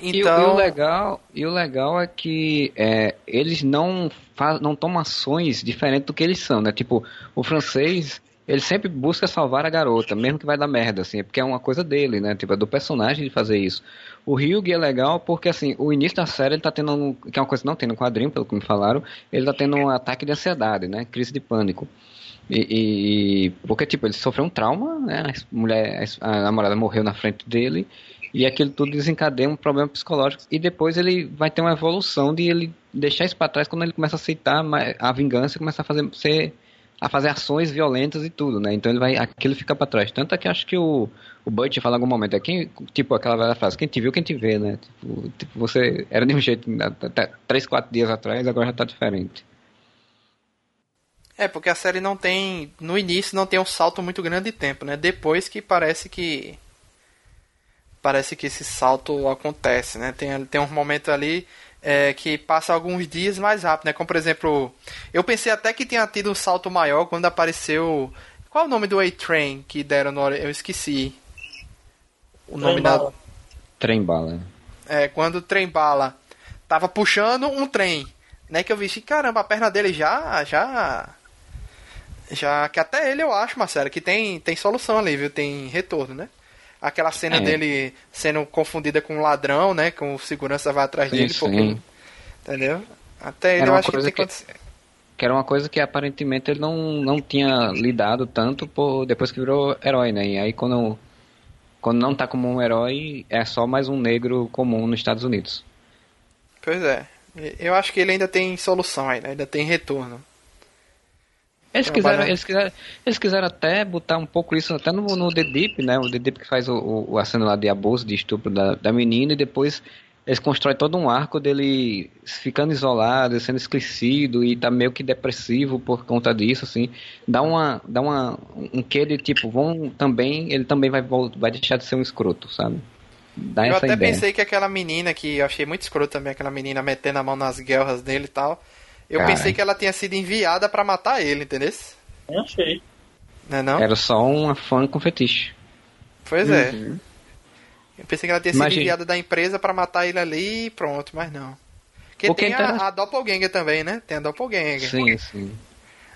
Então... E, e, o então legal, e o legal é que é, eles não, faz, não tomam ações diferentes do que eles são, né? Tipo, o francês, ele sempre busca salvar a garota, mesmo que vai dar merda, assim, porque é uma coisa dele, né? Tipo, é do personagem de fazer isso. O Ryug é legal porque, assim, o início da série ele tá tendo, um, que é uma coisa que não tem no quadrinho, pelo que me falaram, ele tá tendo um ataque de ansiedade, né? Crise de pânico. E, e porque, tipo, ele sofreu um trauma, né? A mulher, a namorada morreu na frente dele, e aquilo tudo desencadeia um problema psicológico. E depois ele vai ter uma evolução de ele deixar isso para trás quando ele começa a aceitar a vingança e começa a fazer ser a fazer ações violentas e tudo, né? Então ele vai, aquilo fica para trás. Tanto é que acho que o, o Butch fala em algum momento, é quem, tipo aquela velha frase, quem te viu, quem te vê, né? Tipo, tipo você era de um jeito até três, quatro dias atrás, agora já tá diferente. É, porque a série não tem, no início não tem um salto muito grande de tempo, né? Depois que parece que parece que esse salto acontece, né? Tem, tem um momento ali é, que passa alguns dias mais rápido, né? Como por exemplo, eu pensei até que tinha tido um salto maior quando apareceu. Qual é o nome do A-Train que deram no Eu esqueci. O nome da. Trem bala. É, quando o trem bala tava puxando um trem. Né, que eu vi, caramba, a perna dele já. já. Já. Que até ele eu acho, Marcelo, que tem, tem solução ali, viu? Tem retorno, né? Aquela cena é. dele sendo confundida com um ladrão, né? Com o segurança vai atrás dele, sim, porque. Entendeu? Até ele eu acho que tem que acontecer. Que era uma coisa que aparentemente ele não, não tinha lidado tanto por, depois que virou herói, né? E aí quando, quando não tá como um herói, é só mais um negro comum nos Estados Unidos. Pois é. Eu acho que ele ainda tem solução ainda, ainda tem retorno. Eles quiseram, eles, quiseram, eles quiseram até botar um pouco isso até no, no The Deep, né? O The Deep que faz o, o, a cena lá de abuso, de estupro da, da menina, e depois eles constroem todo um arco dele ficando isolado, sendo esquecido e tá meio que depressivo por conta disso, assim. Dá uma, dá uma, um quê de tipo, vão também, ele também vai, vai deixar de ser um escroto, sabe? Dá eu até ideia. pensei que aquela menina que eu achei muito escroto também, aquela menina metendo a mão nas guerras dele e tal. Eu Cara. pensei que ela tinha sido enviada para matar ele, entendeu? Eu achei. Não é não? Era só uma fã com fetiche. Pois é. uhum. é. Eu pensei que ela tinha sido Imagina. enviada da empresa para matar ele ali e pronto, mas não. Porque tem a, a Doppelganger também, né? Tem a Doppelganger. Sim, sim.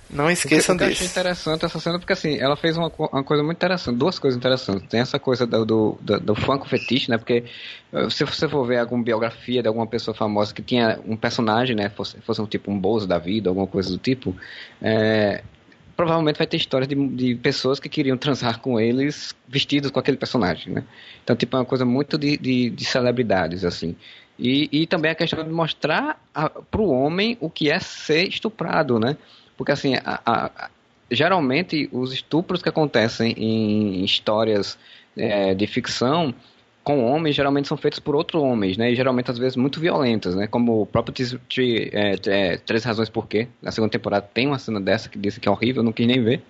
Não esqueçam disso. Eu achei interessante essa cena porque assim, ela fez uma, uma coisa muito interessante, duas coisas interessantes. Tem essa coisa do, do, do, do funk fetiche, né? Porque eh, se você for ver alguma biografia de alguma pessoa famosa que tinha um personagem, né? Fosse, fosse um tipo um Bozo da vida, alguma coisa do tipo, é, provavelmente vai ter histórias de, de pessoas que queriam transar com eles vestidos com aquele personagem, né? Então, tipo, é uma coisa muito de, de, de celebridades, assim. E, e também a questão de mostrar para o homem o que é ser estuprado, né? Porque, assim, a, a, geralmente os estupros que acontecem em histórias é, de ficção com homens geralmente são feitos por outros homens, né? E geralmente às vezes muito violentas, né? Como o próprio é, é, Três Razões Por Quê. Na segunda temporada tem uma cena dessa que disse que é horrível, não quis nem ver.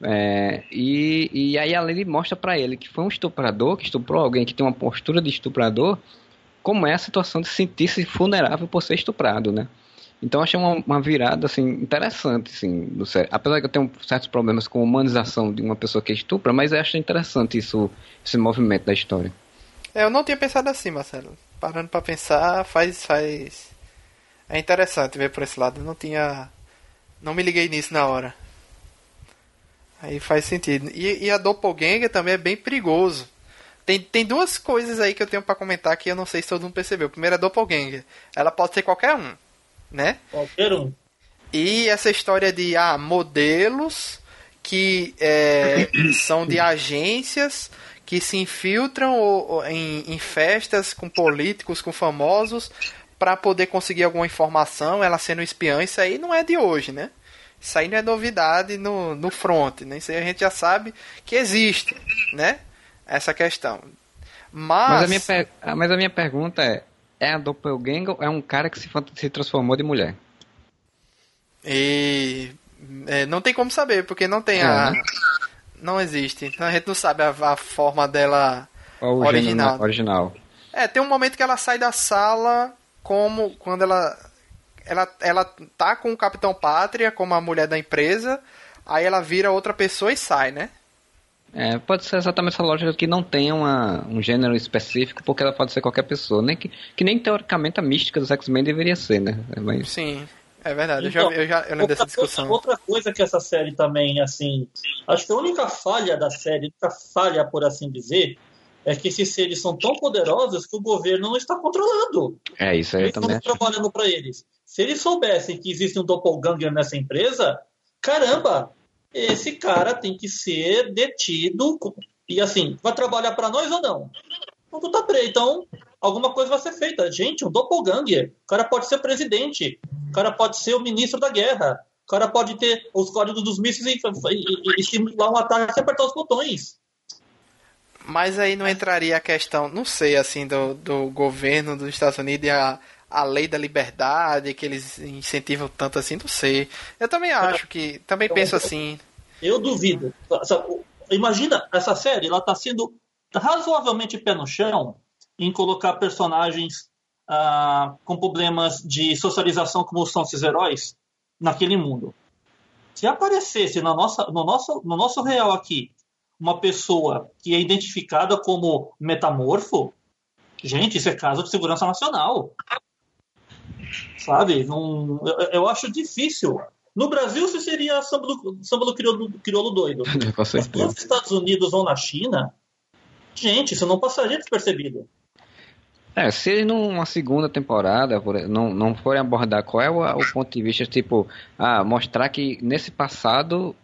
É, e, e aí a lei mostra para ele que foi um estuprador, que estuprou alguém que tem uma postura de estuprador, como é a situação de sentir-se vulnerável por ser estuprado, né? Então achei uma, uma, virada assim interessante, assim, do sério. Apesar que eu tenho certos problemas com a humanização de uma pessoa que estupra, mas eu acho interessante isso, esse movimento da história. É, eu não tinha pensado assim, Marcelo. Parando para pensar, faz faz é interessante ver por esse lado. Eu não tinha não me liguei nisso na hora. Aí faz sentido. E, e a doppelganger também é bem perigoso. Tem, tem duas coisas aí que eu tenho para comentar que eu não sei se todo mundo percebeu. Primeiro é a doppelganger. Ela pode ser qualquer um né? Qualquer um. E essa história de ah, modelos que é, são de agências que se infiltram em, em festas com políticos, com famosos, para poder conseguir alguma informação, ela sendo espiã, isso aí não é de hoje, né? Isso aí não é novidade no, no front, né? Isso aí a gente já sabe que existe, né? Essa questão. Mas... Mas, a minha, mas a minha pergunta é, é a Doppelganger ou é um cara que se, se transformou de mulher? E é, não tem como saber, porque não tem é, a. Né? Não existe. Então a gente não sabe a, a forma dela o original. original. É, tem um momento que ela sai da sala como quando ela. Ela, ela tá com o Capitão Pátria, como a mulher da empresa, aí ela vira outra pessoa e sai, né? É, pode ser exatamente essa lógica que não tem uma, um gênero específico, porque ela pode ser qualquer pessoa. Nem que, que nem teoricamente a mística dos X-Men deveria ser, né? Mas... Sim, é verdade. Então, eu já, eu já eu lembro dessa discussão. Coisa, outra coisa que essa série também, assim. Acho que a única falha da série, a única falha, por assim dizer, é que esses seres são tão poderosos que o governo não está controlando. É, isso aí eles também. Estão trabalhando para eles. Se eles soubessem que existe um doppelganger nessa empresa, caramba, esse cara tem que ser detido e assim, vai trabalhar para nós ou não? Tu tá preso, então alguma coisa vai ser feita. Gente, um doppelganger, o cara pode ser presidente, o cara pode ser o ministro da guerra, o cara pode ter os códigos dos mísseis e, e, e, e simular um ataque e apertar os botões. Mas aí não entraria a questão, não sei, assim, do, do governo dos Estados Unidos e a, a lei da liberdade, que eles incentivam tanto assim, não sei. Eu também acho que. Também penso assim. Eu duvido. Imagina, essa série, ela está sendo razoavelmente pé no chão em colocar personagens ah, com problemas de socialização como são esses heróis naquele mundo. Se aparecesse no nosso, no, nosso, no nosso real aqui uma pessoa que é identificada como metamorfo, gente, isso é caso de segurança nacional. Sabe? Não, eu, eu acho difícil. No Brasil, isso seria samba do, samba do crioulo, crioulo doido. Mas nos Estados Unidos ou na China, gente, isso não passaria despercebido. É, se numa segunda temporada não, não forem abordar qual é o, o, ponto de vista, tipo, ah, mostrar que nesse passado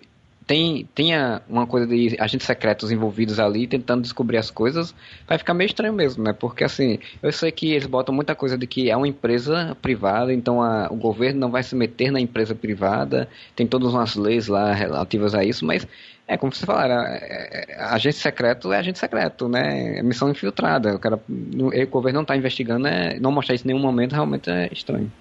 tem, tenha uma coisa de agentes secretos envolvidos ali tentando descobrir as coisas, vai ficar meio estranho mesmo, né? Porque assim, eu sei que eles botam muita coisa de que é uma empresa privada, então a, o governo não vai se meter na empresa privada, tem todas umas leis lá relativas a isso, mas é como você falaram, é, é, agente secreto é agente secreto, né? É missão infiltrada. O cara, o governo não está investigando, é, não mostrar isso em nenhum momento realmente é estranho.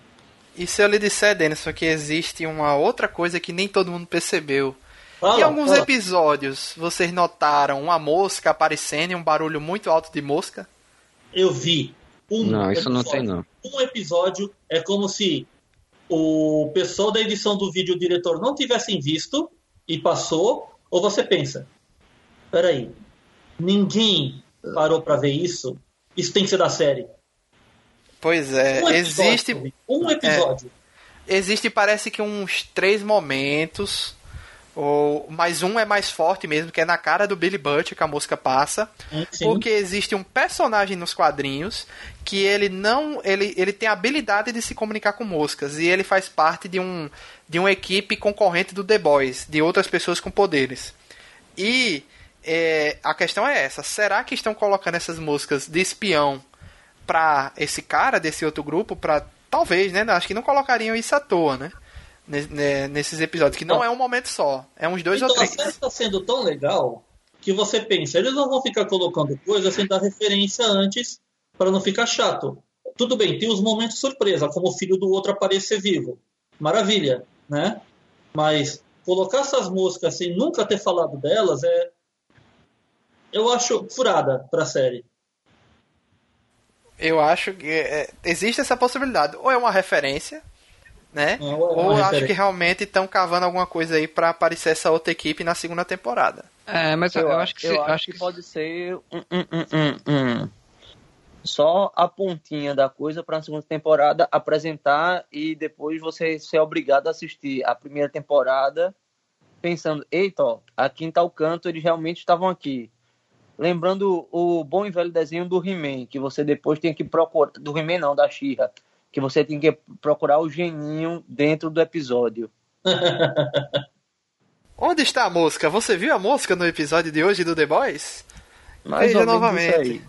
E se eu lhe disser, Denison, que existe uma outra coisa que nem todo mundo percebeu? Fala, em alguns fala. episódios, vocês notaram uma mosca aparecendo e um barulho muito alto de mosca? Eu vi. Um não, isso não tem não. Um episódio é como se o pessoal da edição do vídeo, o diretor, não tivessem visto e passou, ou você pensa, peraí, ninguém parou para ver isso? Isso tem que ser da série. Pois é, um existe. Um episódio. É, existe, parece que uns três momentos. Ou, mas um é mais forte mesmo, que é na cara do Billy Butch que a música passa. Sim. Porque existe um personagem nos quadrinhos que ele não. Ele, ele tem a habilidade de se comunicar com moscas. E ele faz parte de, um, de uma equipe concorrente do The Boys, de outras pessoas com poderes. E é, a questão é essa: será que estão colocando essas moscas de espião pra esse cara desse outro grupo, pra. Talvez, né? Acho que não colocariam isso à toa, né? Nesses episódios, que não é um momento só, é uns dois então, ou três. A série tá sendo tão legal que você pensa, eles não vão ficar colocando coisas sem dar referência antes para não ficar chato. Tudo bem, tem os momentos surpresa, como o filho do outro aparecer vivo. Maravilha, né? Mas colocar essas músicas sem nunca ter falado delas é. Eu acho furada para a série. Eu acho que é, existe essa possibilidade. Ou é uma referência, né? É ou referência. acho que realmente estão cavando alguma coisa aí para aparecer essa outra equipe na segunda temporada. É, mas eu, eu acho que, eu se, acho, acho que, que, pode ser um, um, um, só a pontinha da coisa para a segunda temporada apresentar e depois você ser obrigado a assistir a primeira temporada pensando, eita, ó, aqui em tal canto eles realmente estavam aqui lembrando o bom e velho desenho do He-Man, que você depois tem que procurar. Do He-Man não, da She-Ra. Que você tem que procurar o geninho dentro do episódio. Onde está a mosca? Você viu a mosca no episódio de hoje do The Boys? Mais Veja novamente.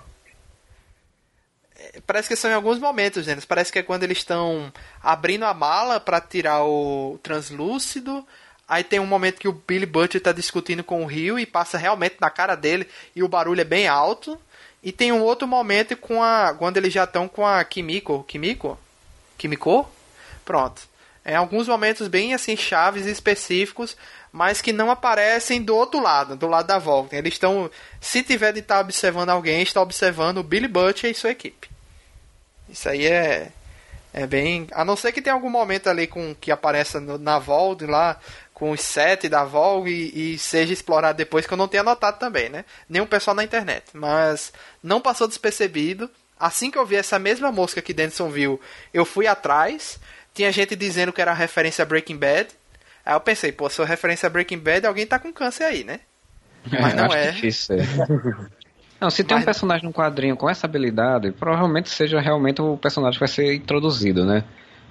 É, parece que são em alguns momentos, né? Parece que é quando eles estão abrindo a mala para tirar o translúcido Aí tem um momento que o Billy Butcher tá discutindo com o Rio e passa realmente na cara dele e o barulho é bem alto. E tem um outro momento com a quando eles já estão com a Kimiko, Kimiko? Kimiko? Pronto. É alguns momentos bem assim chaves específicos, mas que não aparecem do outro lado, do lado da volta. Eles estão, se tiver de estar tá observando alguém, está observando o Billy Butcher e sua equipe. Isso aí é é bem, a não ser que tenha algum momento ali com que apareça no, na volta lá com os sete da Volvo e, e, seja explorado depois, que eu não tenho anotado também, né? Nenhum pessoal na internet. Mas não passou despercebido. Assim que eu vi essa mesma mosca que Denison viu, eu fui atrás. Tinha gente dizendo que era referência a Breaking Bad. Aí eu pensei, pô, se é referência a Breaking Bad, alguém tá com câncer aí, né? Mas não é. Difícil, é. Não, se tem Mas... um personagem no quadrinho com essa habilidade, provavelmente seja realmente o personagem que vai ser introduzido, né?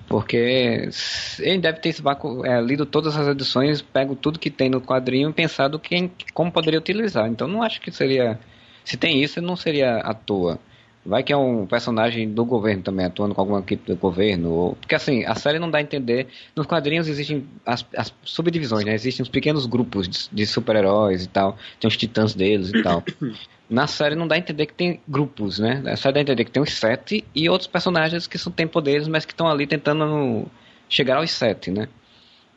Porque ele deve ter é, lido todas as edições, pego tudo que tem no quadrinho e pensado quem, como poderia utilizar. Então não acho que seria. Se tem isso, não seria à toa. Vai que é um personagem do governo também, atuando com alguma equipe do governo. Ou... Porque assim, a série não dá a entender. Nos quadrinhos existem as, as subdivisões, né? Existem os pequenos grupos de, de super-heróis e tal. Tem os titãs deles e tal. Na série não dá a entender que tem grupos, né? Na série dá a entender que tem os sete e outros personagens que são, têm poderes, mas que estão ali tentando chegar aos sete, né?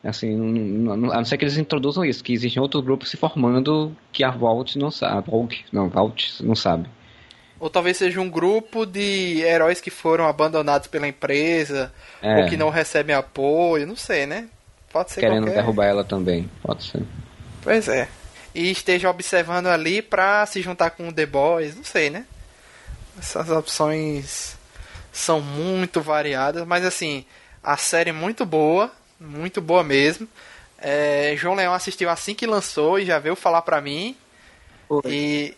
Assim, a não ser que eles introduzam isso, que existem outros grupos se formando que a Vault não sabe. Vault, não, Vault não sabe. Ou talvez seja um grupo de heróis que foram abandonados pela empresa, é. ou que não recebem apoio, não sei, né? Pode ser Querendo qualquer... derrubar ela também, pode ser. Pois é e esteja observando ali para se juntar com o The Boys, não sei, né? Essas opções são muito variadas, mas assim, a série é muito boa, muito boa mesmo. É, João Leão assistiu assim que lançou e já veio falar pra mim. Oi. E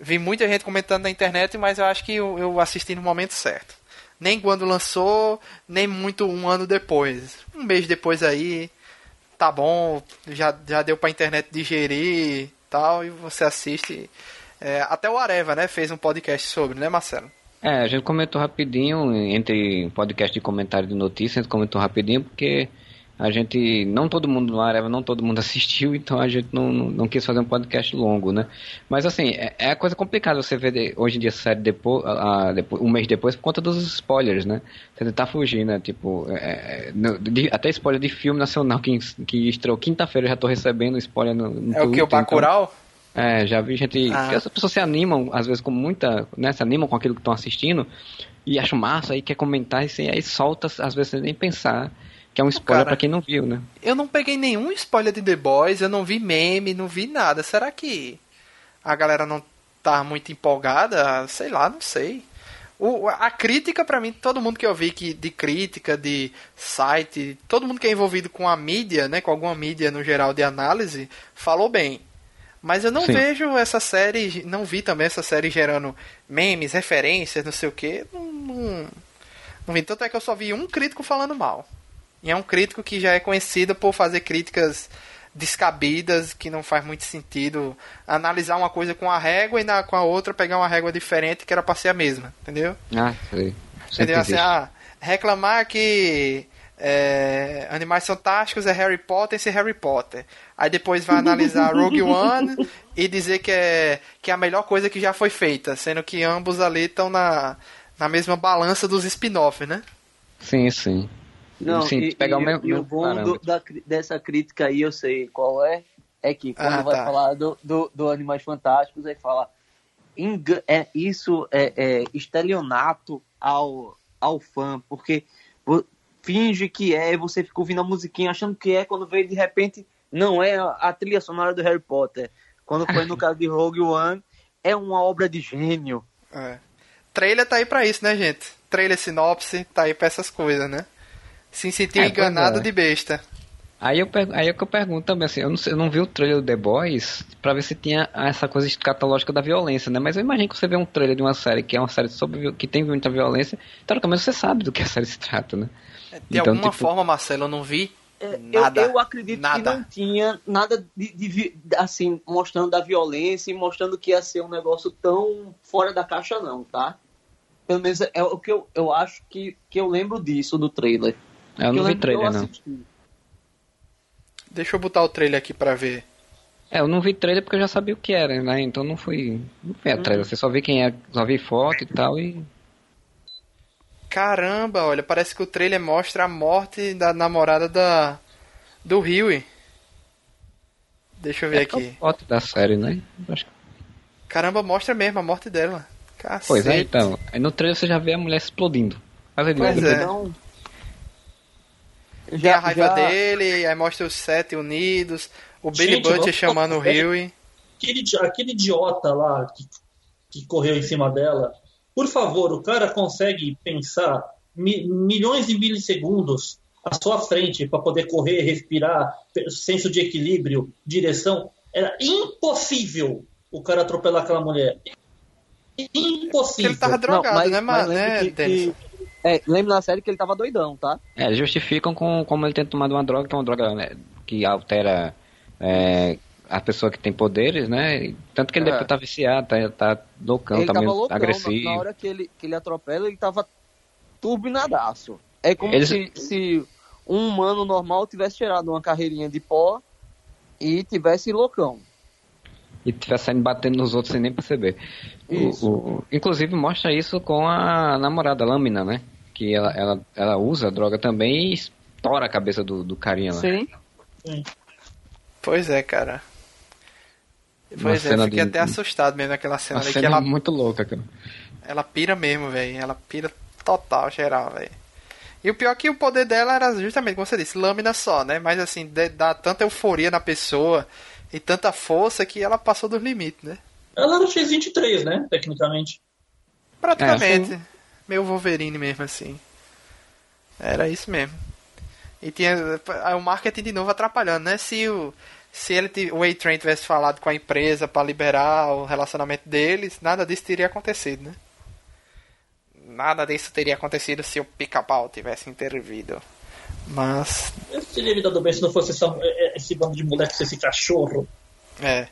vi muita gente comentando na internet, mas eu acho que eu, eu assisti no momento certo. Nem quando lançou, nem muito um ano depois. Um mês depois aí, tá bom, já, já deu pra internet digerir e tal, e você assiste. É, até o Areva, né, fez um podcast sobre, né, Marcelo? É, a gente comentou rapidinho, entre podcast de comentário de notícias, a gente comentou rapidinho, porque a gente, não todo mundo no Areva, não todo mundo assistiu, então a gente não, não, não quis fazer um podcast longo, né? Mas assim, é, é coisa complicada você ver de, hoje em dia a série depois, a, depois, um mês depois por conta dos spoilers, né? Você tentar fugir, né? Tipo, é, é no, de, até spoiler de filme nacional que, que estreou quinta-feira eu já tô recebendo spoiler no, no É o que, o Bacurau? Então, é, já vi gente. Ah. As pessoas se animam, às vezes, com muita. Né, se animam com aquilo que estão assistindo e acham massa, aí quer comentar, e assim, aí solta, às vezes, sem nem pensar. Que é um spoiler para quem não viu, né? Eu não peguei nenhum spoiler de The Boys, eu não vi meme, não vi nada. Será que a galera não tá muito empolgada? Sei lá, não sei. O, a crítica, para mim, todo mundo que eu vi que, de crítica, de site, todo mundo que é envolvido com a mídia, né, com alguma mídia no geral de análise, falou bem. Mas eu não Sim. vejo essa série, não vi também essa série gerando memes, referências, não sei o que. Não, não, não vi. Tanto é que eu só vi um crítico falando mal. E é um crítico que já é conhecido por fazer críticas descabidas, que não faz muito sentido analisar uma coisa com a régua e na, com a outra pegar uma régua diferente que era pra ser a mesma, entendeu? Ah, sei. Entendeu? Assim, ah, reclamar que é, Animais Fantásticos é Harry Potter sem Harry Potter. Aí depois vai analisar Rogue One e dizer que é, que é a melhor coisa que já foi feita, sendo que ambos ali estão na, na mesma balança dos spin-offs, né? Sim, sim. Não, Sim, e, pegar e, o, mesmo, e o bom do, da, dessa crítica aí, eu sei qual é, é que quando ah, vai tá. falar do, do, do, Animais Fantásticos, é que fala é, isso é, é estelionato ao, ao fã, porque finge que é, você fica ouvindo a musiquinha achando que é, quando vê de repente não é a trilha sonora do Harry Potter. Quando foi no caso de Rogue One, é uma obra de gênio. É. Trailer tá aí pra isso, né, gente? Trailer sinopse, tá aí pra essas coisas, né? Se sentiu é, enganado é. de besta. Aí eu, aí é que eu pergunto também, assim, eu não, eu não vi o trailer do The Boys pra ver se tinha essa coisa escatológica da violência, né? Mas eu imagino que você vê um trailer de uma série que é uma série sobre que tem muita violência, teoricamente você sabe do que a série se trata, né? É, de então, alguma tipo... forma, Marcelo, eu não vi é, nada. Eu, eu acredito nada. que não tinha nada de, de, assim, mostrando da violência e mostrando que ia ser um negócio tão fora da caixa, não, tá? Pelo menos é o que eu, eu acho que, que eu lembro disso do trailer. Eu não vi trailer, não. Deixa eu botar o trailer aqui pra ver. É, eu não vi trailer porque eu já sabia o que era, né? Então não fui. Não fui atrás. Uhum. Você só vê quem é, só vi foto e tal e. Caramba, olha, parece que o trailer mostra a morte da namorada da. do Huey. Deixa eu ver é aqui. foto da série, né? Acho... Caramba, mostra mesmo a morte dela. Cacete. Pois é, então. Aí no trailer você já vê a mulher explodindo. Mas ele pois é. Não já, a raiva já... dele, aí mostra os sete unidos, o Billy Butcher chamando o Huey. Aquele, aquele idiota lá que, que correu em cima dela, por favor, o cara consegue pensar mi, milhões de milissegundos à sua frente para poder correr, respirar, senso de equilíbrio, direção. Era impossível o cara atropelar aquela mulher. Impossível. Ele tava drogado, Não, mas, né, mano? Né, que, que, é, lembra na série que ele tava doidão, tá? É, justificam com como ele tem tomado uma droga, que é uma droga né, que altera é, a pessoa que tem poderes, né? Tanto que ele é. deve estar tá viciado, tá, tá loucão, ele tá meio loucão, agressivo. Na, na, hora que ele, que ele atropela, ele tava turbinadaço. É como Eles... se, se um humano normal tivesse tirado uma carreirinha de pó e tivesse loucão. E tivesse saindo batendo nos outros sem nem perceber. O, o, inclusive mostra isso com a namorada Lâmina, né? Que ela, ela, ela usa droga também e estoura a cabeça do, do carinha lá. Sim. Sim. Pois é, cara. Pois Uma é, fiquei de... até assustado mesmo naquela cena. cena que ela, muito louca, cara. Ela pira mesmo, velho. Ela pira total, geral, velho. E o pior é que o poder dela era justamente, como você disse, lâmina só, né? Mas assim, dá tanta euforia na pessoa e tanta força que ela passou dos limites, né? Ela era X-23, né? Tecnicamente. Praticamente. É, meio Wolverine mesmo, assim. Era isso mesmo. E tinha o marketing de novo atrapalhando, né? Se o, se ele, o A-Train tivesse falado com a empresa para liberar o relacionamento deles, nada disso teria acontecido, né? Nada disso teria acontecido se o Pica-Pau tivesse intervido. Mas. Eu teria me dado bem se não fosse essa, é, esse bando de moleques, esse cachorro. É.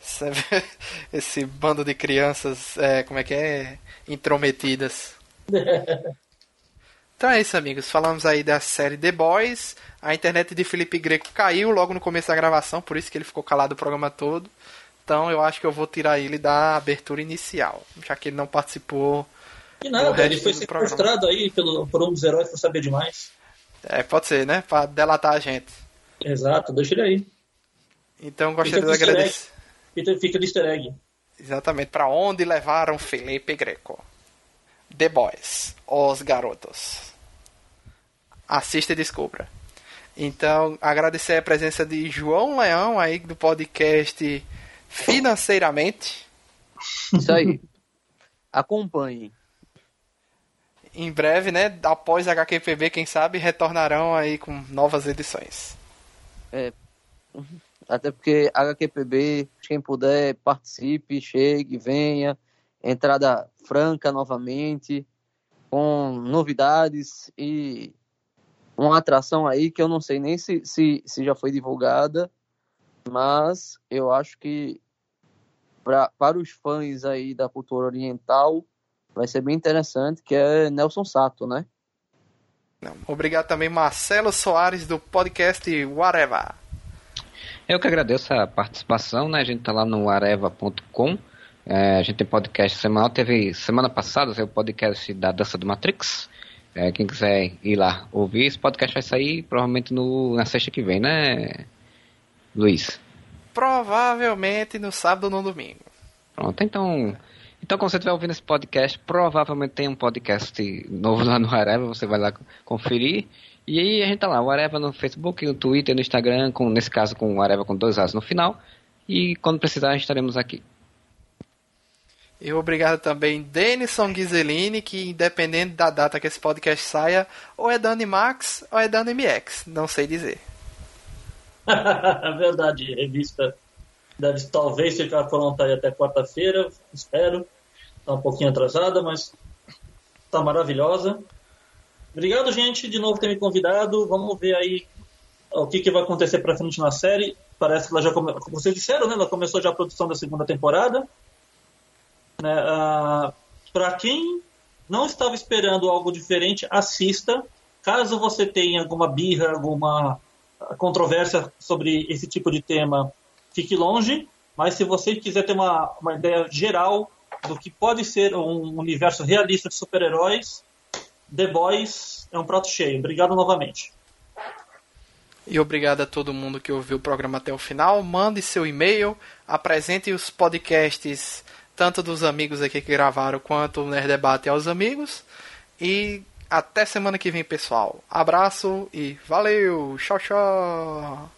Esse bando de crianças, é, como é que é? Intrometidas. então é isso, amigos. Falamos aí da série The Boys. A internet de Felipe Greco caiu logo no começo da gravação, por isso que ele ficou calado o programa todo. Então eu acho que eu vou tirar ele da abertura inicial, já que ele não participou. E nada, ele foi sequestrado aí pelo, por um dos heróis por saber demais. É, pode ser, né? Pra delatar a gente. Exato, deixa ele aí. Então gostaria de agradecer. Fica, fica de easter egg. Exatamente, para onde levaram Felipe Greco? The Boys, Os Garotos. Assista e descubra. Então, agradecer a presença de João Leão aí do podcast Financeiramente. Isso aí. Acompanhe. Em breve, né? Após HQPB, quem sabe, retornarão aí com novas edições. É. Até porque HQPB, quem puder, participe, chegue, venha. Entrada franca novamente, com novidades e uma atração aí que eu não sei nem se, se, se já foi divulgada, mas eu acho que pra, para os fãs aí da cultura oriental vai ser bem interessante, que é Nelson Sato, né? Obrigado também, Marcelo Soares, do podcast Whatever. Eu que agradeço a participação, né? A gente tá lá no areva.com. É, a gente tem podcast semanal. Teve semana passada o podcast da Dança do Matrix. É, quem quiser ir lá ouvir, esse podcast vai sair provavelmente no, na sexta que vem, né, Luiz? Provavelmente no sábado ou no domingo. Pronto, então. Então, quando você estiver ouvindo esse podcast, provavelmente tem um podcast novo lá no Areva, você vai lá conferir. E aí a gente tá lá, o Areva no Facebook, no Twitter, no Instagram, com, nesse caso com o Areva com dois As no final. E quando precisar, estaremos aqui. E obrigado também Denison Ghiselini, que independente da data que esse podcast saia, ou é da Animax ou é da MX, não sei dizer. Verdade, revista deve talvez ficar pronta aí até quarta-feira, espero. Está um pouquinho atrasada, mas está maravilhosa. Obrigado, gente, de novo por ter me convidado. Vamos ver aí o que, que vai acontecer para frente na série. Parece que ela já como vocês disseram, né? Ela começou já a produção da segunda temporada. Né? Ah, para quem não estava esperando algo diferente, assista. Caso você tenha alguma birra, alguma controvérsia sobre esse tipo de tema, fique longe. Mas se você quiser ter uma, uma ideia geral do que pode ser um universo realista de super-heróis, The Boys é um prato cheio. Obrigado novamente. E obrigado a todo mundo que ouviu o programa até o final. Mande seu e-mail, apresente os podcasts, tanto dos amigos aqui que gravaram, quanto o Nerd Debate aos amigos. E até semana que vem, pessoal. Abraço e valeu! Tchau, tchau!